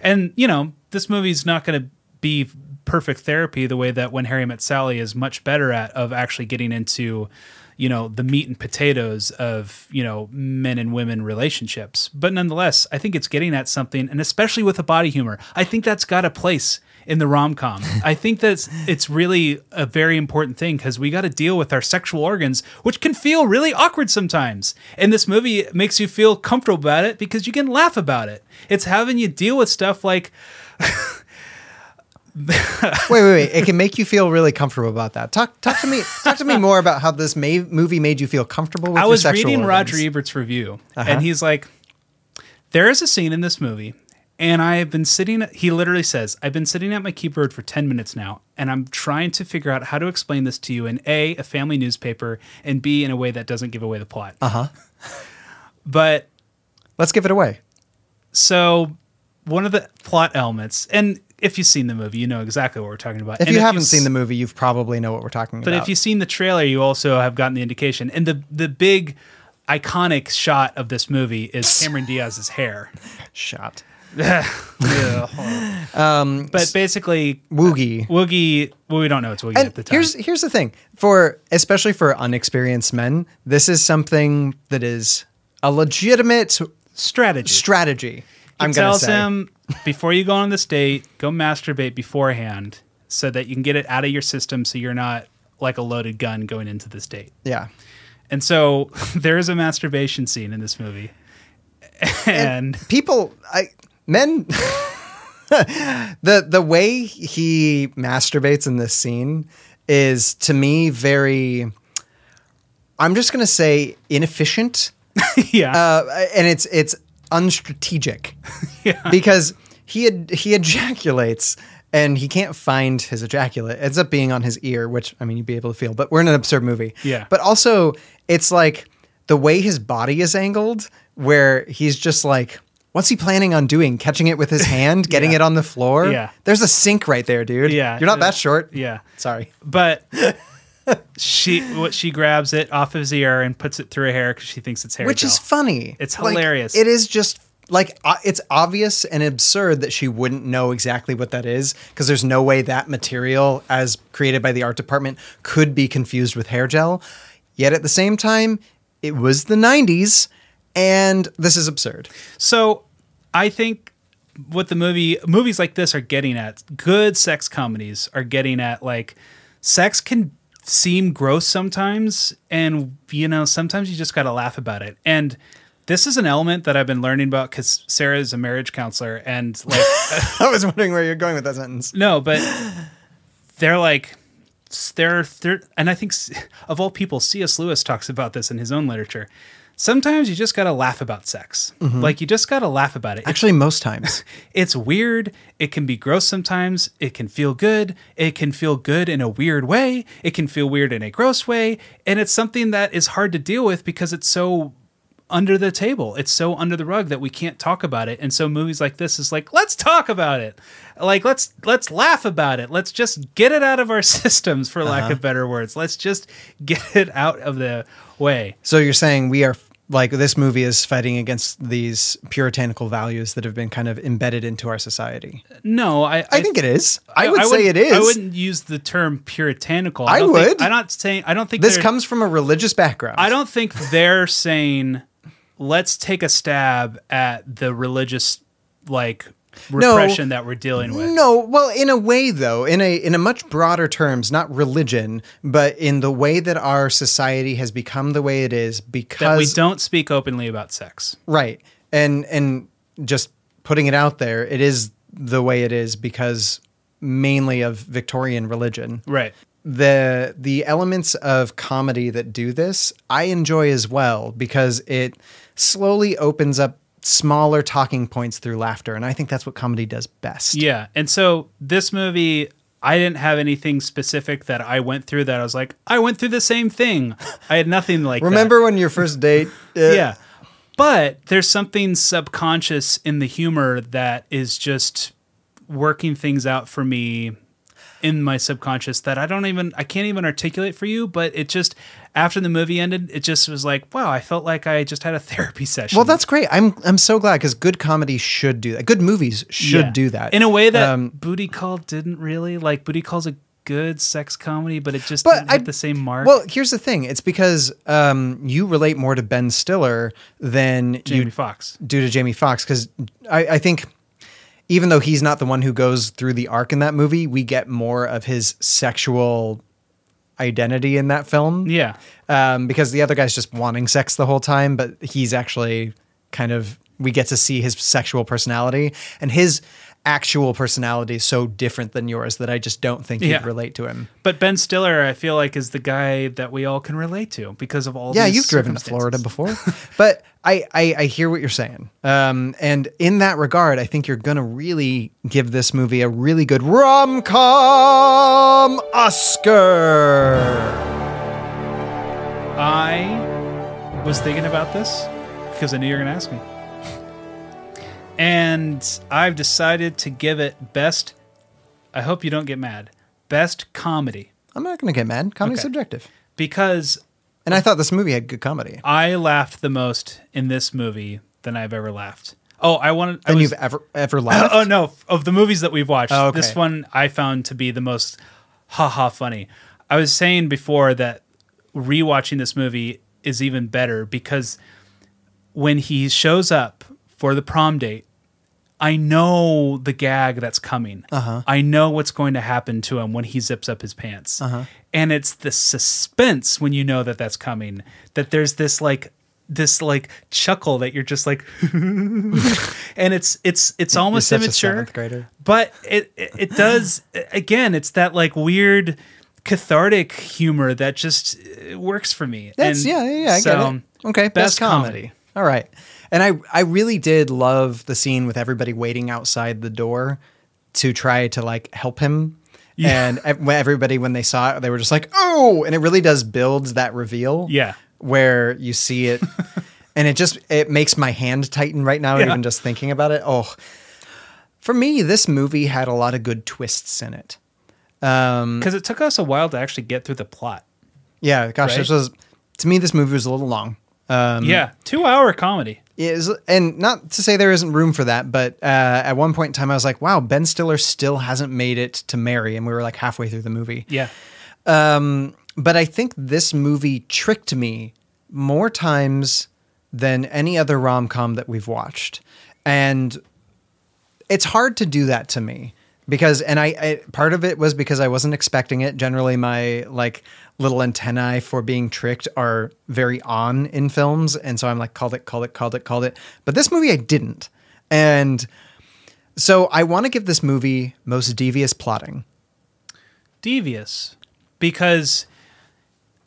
And, you know, this movie's not going to be perfect therapy the way that When Harry Met Sally is much better at of actually getting into, you know, the meat and potatoes of, you know, men and women relationships. But nonetheless, I think it's getting at something, and especially with the body humor, I think that's got a place in the rom com. I think that's it's really a very important thing because we got to deal with our sexual organs, which can feel really awkward sometimes. And this movie makes you feel comfortable about it because you can laugh about it. It's having you deal with stuff like wait, wait, wait. It can make you feel really comfortable about that. Talk, talk to me. Talk to me more about how this ma- movie made you feel comfortable. with I your was sexual reading organs. Roger Ebert's review, Uh-huh. and he's like, "There is a scene in this movie, and I have been sitting." He literally says, "I've been sitting at my keyboard for ten minutes now, and I'm trying to figure out how to explain this to you in a a family newspaper, and b in a way that doesn't give away the plot." Uh huh. But let's give it away. So, one of the plot elements, and if you've seen the movie, you know exactly what we're talking about. If And you haven't you've seen the movie, you've probably know what we're talking But about. But if you've seen the trailer, you also have gotten the indication. And the the big iconic shot of this movie is Cameron Diaz's hair. Shot. yeah. Um, but basically, Woogie. Woogie. Well, we don't know it's Woogie And at the time. here's here's the thing for especially for unexperienced men, this is something that is a legitimate strategy. Strategy. He I'm gonna tells say. him before you go on this date, go masturbate beforehand so that you can get it out of your system, so you're not like a loaded gun going into this date. Yeah. And so there is a masturbation scene in this movie, and, people I men the the way he masturbates in this scene is to me very I'm just gonna say inefficient. yeah. Uh, and it's it's unstrategic. yeah. Because he he ejaculates and he can't find his ejaculate. It ends up being on his ear, which I mean you'd be able to feel, but we're in an absurd movie. Yeah. But also it's like the way his body is angled, where he's just like What's he planning on doing? Catching it with his hand, getting Yeah. it on the floor? Yeah. There's a sink right there, dude. Yeah. You're not that short. Yeah. Sorry. But she what she grabs it off of his ear and puts it through her hair because she thinks it's hair. Which is funny. It's Like, hilarious. it is just like uh, it's obvious and absurd that she wouldn't know exactly what that is because there's no way that material as created by the art department could be confused with hair gel. Yet at the same time, it was the 90s and this is absurd. So I think what the movie movies like this are getting at, good sex comedies are getting at like sex can seem gross sometimes and you know sometimes you just got to laugh about it. And this is an element that I've been learning about cuz Sarah is a marriage counselor and like uh, I was wondering where you're going with that sentence. no, but they're like they're, they're and I think of all people, C.S. Lewis talks about this in his own literature. Sometimes you just gotta laugh about sex. Mhm. Like you just gotta laugh about it. Actually, most times. It's weird. It can be gross sometimes. It can feel good. It can feel good in a weird way. It can feel weird in a gross way. And it's something that is hard to deal with because it's so under the table. It's so under the rug that we can't talk about it. And so movies like this is like, let's talk about it. Like let's let's laugh about it. Let's just get it out of our systems for lack Uh-huh. of better words. Let's just get it out of the way. So you're saying we are like this movie is fighting against these puritanical values that have been kind of embedded into our society. No, I I think it is. I would say it is. I wouldn't use the term puritanical. I don't think- would. I'm not saying. I don't think This comes from a religious background. I don't think they're saying let's take a stab at the religious like No. repression that we're dealing with. No, well, in a way though, in a in a much broader terms, not religion, but in the way that our society has become the way it is because That we don't speak openly about sex. Right. And and just putting it out there, it is the way it is because mainly of Victorian religion. Right. The the elements of comedy that do this, I enjoy as well because it slowly opens up smaller talking points through laughter and I think that's what comedy does best. Yeah. And so this movie, I didn't have anything specific that I went through that I was like, I went through the same thing. I had nothing like that. Remember when your first date uh, yeah. But there's something subconscious in the humor that is just working things out for me in my subconscious that I don't even I can't even articulate for you, but it just after the movie ended, it just was like, wow, I felt like I just had a therapy session. Well, that's great. I'm I'm so glad because good comedy should do that. Good movies should Yeah. do that in a way that Um, Booty Call didn't really like. Booty Call's a good sex comedy, but it just But didn't I- hit the same mark. Well, here's the thing. It's because um, you relate more to Ben Stiller than Jamie Foxx. do to Jamie Foxx Because I, I think even though he's not the one who goes through the arc in that movie, we get more of his sexual identity in that film. Yeah. Um, because the other guy's just wanting sex the whole time, but he's actually kind of we get to see his sexual personality and his actual personality so different than yours that I just don't think Yeah. you'd relate to him. But Ben Stiller, I feel like, is the guy that we all can relate to because of all. yeah, these you've driven to. Florida before, but I, I I hear what you're saying. Um, and in that regard, I think you're gonna really give this movie a really good rom com Oscar. I was thinking about this because I knew you were to ask me. And I've decided to give it best. I hope you don't get mad. Best comedy. I'm not gonna get mad. Comedy's Okay. subjective, Because and I thought this movie had good comedy. I laughed the most in this movie than I've ever laughed. Oh, I wanted. I Than was- you've ever ever laughed. oh no! Of the movies that we've watched, Oh, okay. this one I found to be the most haha funny. I was saying before that rewatching this movie is even better because when he shows up for the prom date, I know the gag that's coming. Uh-huh. I know what's going to happen to him when he zips up his pants. Uh-huh. And it's the suspense when you know that that's coming. That there's this like this like chuckle that you're just like and it's it's it's almost You're such a immature but it it, it does again it's that like weird cathartic humor that just works for me That's And yeah, yeah, yeah. I so, get it. Okay, best, comedy. All right, and I I really did love the scene with everybody waiting outside the door to try to like help him. Yeah. And everybody, when they saw it, they were just like, "Oh!" And it really does build that reveal. Yeah. where you see it, and it just it makes my hand tighten right now, Yeah. even just thinking about it. Oh, for me, this movie had a lot of good twists in it. Um, because it took us a while to actually get through the plot yeah, gosh, this was to me this movie was a little long. Um, yeah two hour comedy is and not to say there isn't room for that, but uh, at one point in time I was like, wow, Ben Stiller still hasn't made it to Mary, and we were like halfway through the movie. yeah Um, but I think this movie tricked me more times than any other rom com that we've watched, and it's hard to do that to me because and I, I part of it was because I wasn't expecting it. Generally, my like little antennae for being tricked are very on in films, and so I'm like called it, called it, called it, called it. But this movie I didn't, and so I want to give this movie most devious plotting. devious because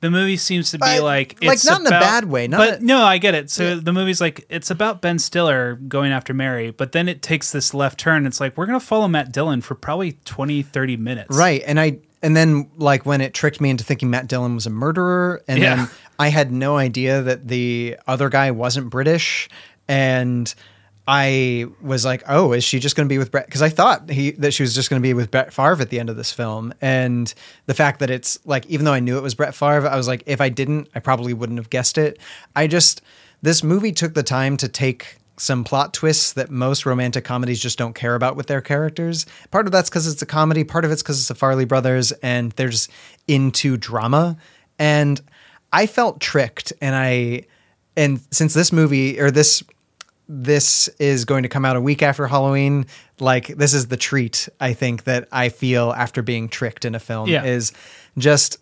the movie seems to be like like, not in a bad way, not but a- no, I get it. So the movie's like it's about Ben Stiller going after Mary, but then it takes this left turn. It's like we're gonna follow Matt Dillon for probably 20, 30 minutes. Right. And I and then like when it tricked me into thinking Matt Dillon was a murderer and Yeah. then I had no idea that the other guy wasn't British and I was like, "Oh, is she just going to be with Brett?" Because I thought he that she was just going to be with Brett Favre at the end of this film, and the fact that it's like, even though I knew it was Brett Favre, I was like, if I didn't, I probably wouldn't have guessed it. I just this movie took the time to take some plot twists that most romantic comedies just don't care about with their characters. Part of that's because it's a comedy, part of it's because it's the Farrelly brothers and they're just into drama. And I felt tricked and I and since this movie or this this is going to come out a week after Halloween, like this is the treat I think that I feel after being tricked in a film Yeah. is just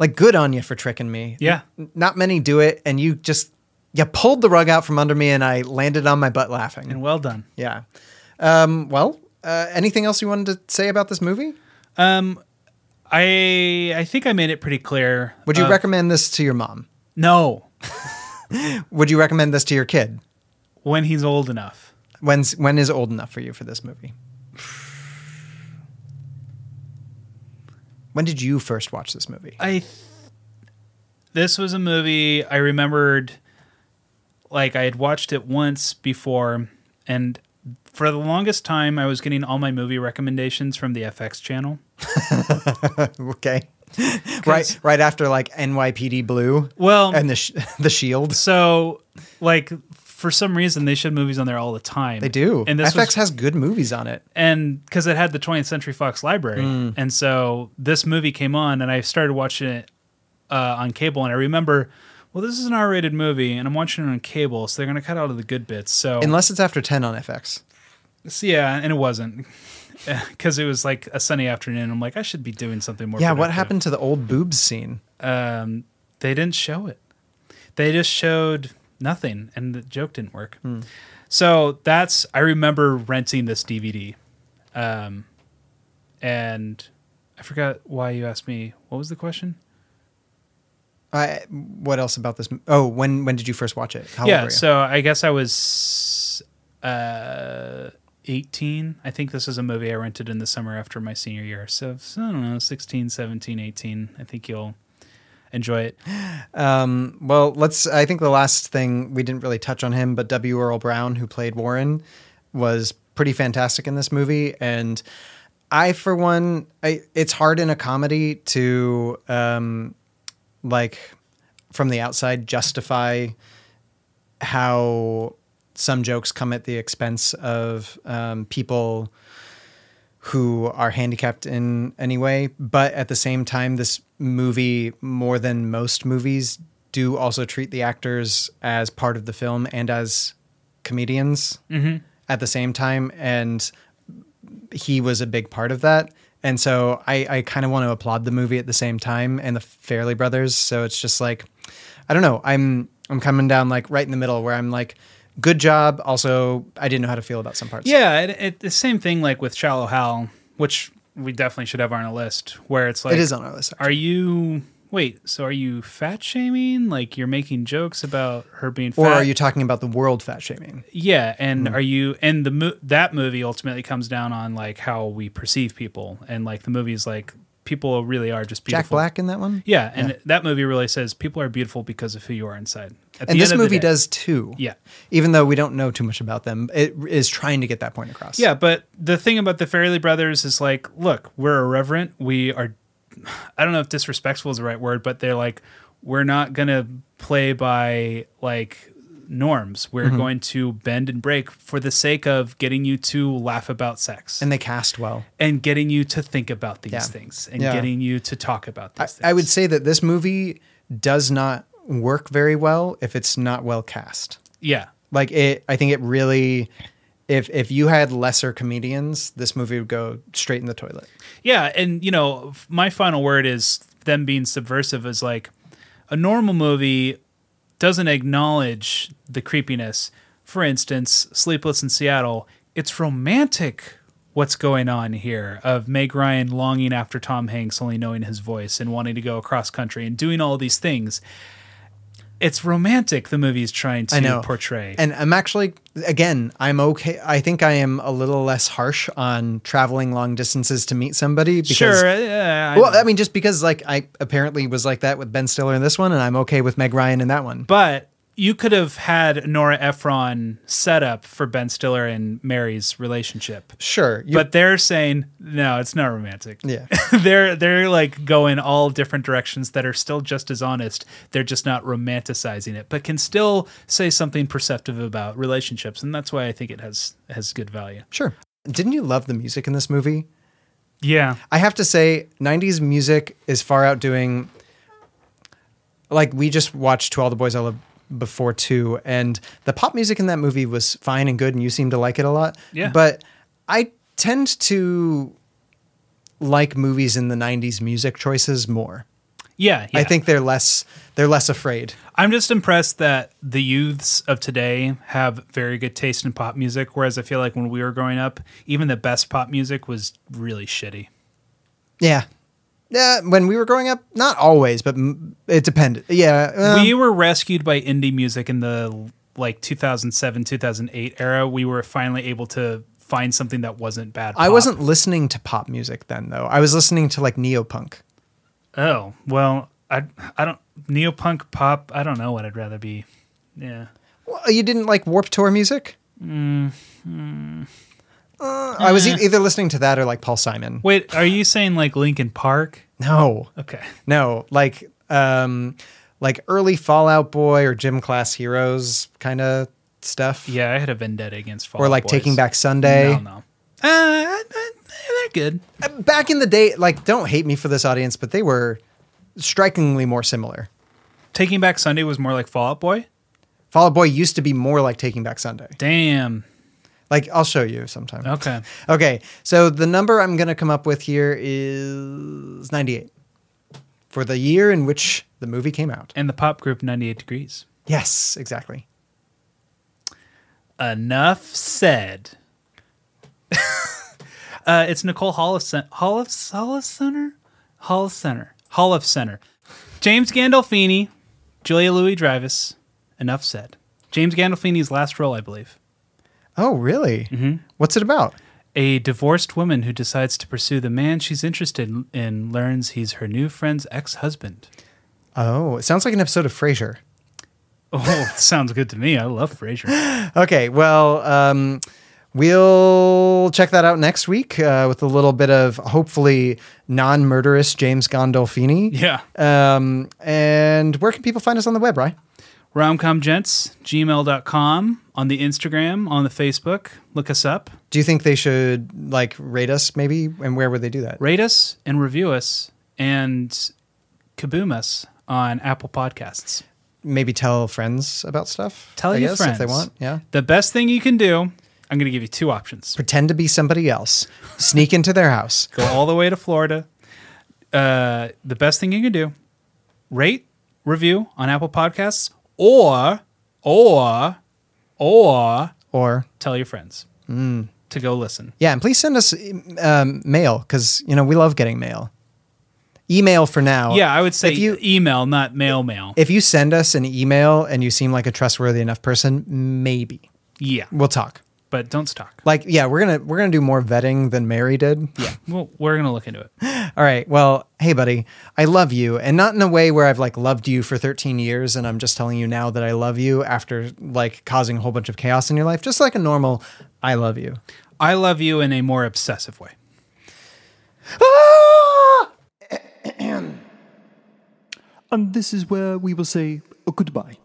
like good on you for tricking me. Yeah. Not many do it and you just you pulled the rug out from under me and I landed on my butt laughing. And well done. Yeah. Um, well, uh, anything else you wanted to say about this movie? Um, I I think I made it pretty clear. Would you Uh, recommend this to your mom? No, Would you recommend this to your kid? when he's old enough. When's when is old enough for you for this movie? When did you first watch this movie? I th- this was a movie I remembered like I had watched it once before and for the longest time I was getting all my movie recommendations from the FX channel. okay. right right after like NYPD Blue. Well, and the sh- the Shield. So like for some reason they showed movies on there all the time. They do. And this FX was, has good movies on it. and because it had the 20th Century Fox library, Mm. and so this movie came on, and I started watching it uh, on cable, and I remember, well, this is an R-rated movie, and I'm watching it on cable, so they're gonna cut out of the good bits. So Unless it's after 10 on FX. so yeah, and it wasn't because it was like a sunny afternoon. I'm like, I should be doing something more. yeah, what happened to the old boobs scene? Um, they didn't show it. They just showed nothing, and the joke didn't work. Hmm. So that's I remember renting this DVD, um, and I forgot why you asked me. What was the question? I, what else about this? Oh, when when did you first watch it? How yeah, so I guess I was uh, 18. I think this is a movie I rented in the summer after my senior year. So, so I don't know, 16, 17, 18. I think you'll enjoy it. Um, well, let's. I think the last thing we didn't really touch on him, but W. Earl Brown, who played Warren, was pretty fantastic in this movie. And I, for one, I, it's hard in a comedy to, um, like, from the outside, justify how some jokes come at the expense of um, people who are handicapped in any way. But at the same time, this movie, more than most movies, do also treat the actors as part of the film and as comedians Mhm. at the same time. And he was a big part of that. And so I, I kind of want to applaud the movie at the same time and the Farrelly brothers. So it's just like, I don't know. I'm I'm coming down like right in the middle where I'm like, good job. Also, I didn't know how to feel about some parts. Yeah, it, it, the same thing like with Shallow Hal, which we definitely should have on our list, where it's like It is on our list, Are you wait? So are you fat shaming? Like you're making jokes about her being fat? Or are you talking about the world fat shaming? Yeah, and Mm. are you and the mo- that movie ultimately comes down on like how we perceive people, and like the movie's like people really are just beautiful. Jack Black in that one? Yeah, and Yeah. that movie really says people are beautiful because of who you are inside. At and this end of the movie day- does too. Yeah. Even though we don't know too much about them, it is trying to get that point across. Yeah, but the thing about the Farrelly brothers is like, look, we're irreverent. We are, I don't know if disrespectful is the right word, but they're like, we're not going to play by like norms. We're Mhm. going to bend and break for the sake of getting you to laugh about sex And they cast well. and getting you to think about these Yeah. things and Yeah. getting you to talk about these I, I would say that this movie does not work very well if it's not well cast. Yeah. Like it I think it really if if you had lesser comedians, this movie would go straight in the toilet. Yeah, and you know, my final word is them being subversive is like a normal movie doesn't acknowledge the creepiness. For instance, Sleepless in Seattle, it's romantic what's going on here of Meg Ryan longing after Tom Hanks, only knowing his voice and wanting to go across country and doing all these things. It's romantic the movie is trying to I know. portray. And I'm actually again, I'm okay. I think I am a little less harsh on traveling long distances to meet somebody because Sure, uh, yeah, I well, know. I mean just because like I apparently was like that with Ben Stiller in this one and I'm okay with Meg Ryan in that one. But you could have had Nora Ephron set up for Ben Stiller and Mary's relationship. Sure. but they're saying no, it's not romantic. Yeah. they're they're like going all different directions that are still just as honest. They're just not romanticizing it, but can still say something perceptive about relationships, and that's why I think it has has good value. Sure. Didn't you love the music in this movie? Yeah. I have to say, 90s music is far outdoing. Like, we just watched To All the Boys I Love before too, and the pop music in that movie was fine and good, and you seem to like it a lot. Yeah. But I tend to like movies in the '90s music choices more. Yeah, yeah. I think they're less they're less afraid. I'm just impressed that the youths of today have very good taste in pop music, whereas I feel like when we were growing up, even the best pop music was really shitty. Yeah. Yeah, when we were growing up, not always, but it depended. Yeah, um, we were rescued by indie music in the like 2007 2008 era. We were finally able to find something that wasn't bad. I wasn't listening to pop music then, though. I was listening to like neopunk. Oh well, I I don't neopunk pop. I don't know what I'd rather be. Yeah. Well, you didn't like Warped Tour music? Mm, Uh, I was e- either listening to that or like Paul Simon. Wait, are you saying like Linkin Park? No. Okay. No, like um like early Fall Out Boy or Gym Class Heroes kind of stuff. Yeah, I had a vendetta against Fall or like Boys. Taking Back Sunday. No, no. Uh, uh, they're good. Back in the day, like don't hate me for this audience, but they were strikingly more similar. Taking Back Sunday was more like Fall Out Boy. Fall Out Boy used to be more like Taking Back Sunday. Damn. Like I'll show you sometime. Okay. Okay. So the number I'm going to come up with here is 98 for the year in which the movie came out. And the pop group 98 Degrees. Yes, exactly. Enough said. uh, it's Nicole Hollis- Hollis Hollis Center? Hollis Center. Hall of Center. James Gandolfini, Julia Louis Dreyfus. Enough said. James Gandolfini's last role, I believe. Oh, really? Mm-hmm. What's it about? A divorced woman who decides to pursue the man she's interested in, learns he's her new friend's ex husband. Oh, it sounds like an episode of Frasier. Oh, sounds good to me. I love Frasier. Okay, well, um, we'll check that out next week uh, with a little bit of hopefully non murderous James Gandolfini. Yeah. Um, and where can people find us on the web, right? Romcomgents, gmail.com, on the Instagram, on the Facebook. Look us up. Do you think they should like rate us maybe? And where would they do that? Rate us and review us and kaboom us on Apple Podcasts. Maybe tell friends about stuff. Tell I your guess, friends if they want. Yeah. The best thing you can do, I'm going to give you two options. Pretend to be somebody else. Sneak into their house. Go all the way to Florida. Uh, the best thing you can do, rate, review on Apple Podcasts, or, or, or, Or tell your friends Mm. to go listen. Yeah, and please send us um, mail because you know we love getting mail. Email for now. Yeah, I would say if you email, not mail mail. if you send us an email and you seem like a trustworthy enough person, maybe Yeah, we'll talk. But don't stalk. Like, yeah, we're gonna we're gonna do more vetting than Mary did. Yeah, well, we're going to look into it. All right. Well, hey, buddy, I love you, and not in a way where I've like loved you for 13 years, and I'm just telling you now that I love you after like causing a whole bunch of chaos in your life. Just like a normal, I love you. I love you in a more obsessive way. Ah! And this is where we will say goodbye.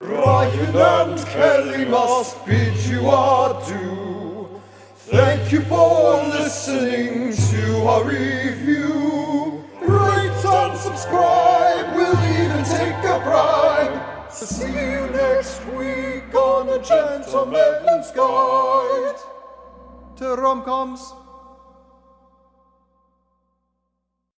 Ryan and Kelly must bid you adieu. Thank you for listening to our review. Rate and subscribe, we'll even take a bribe. See you next week on A Gentleman's Guide to Rom-Coms.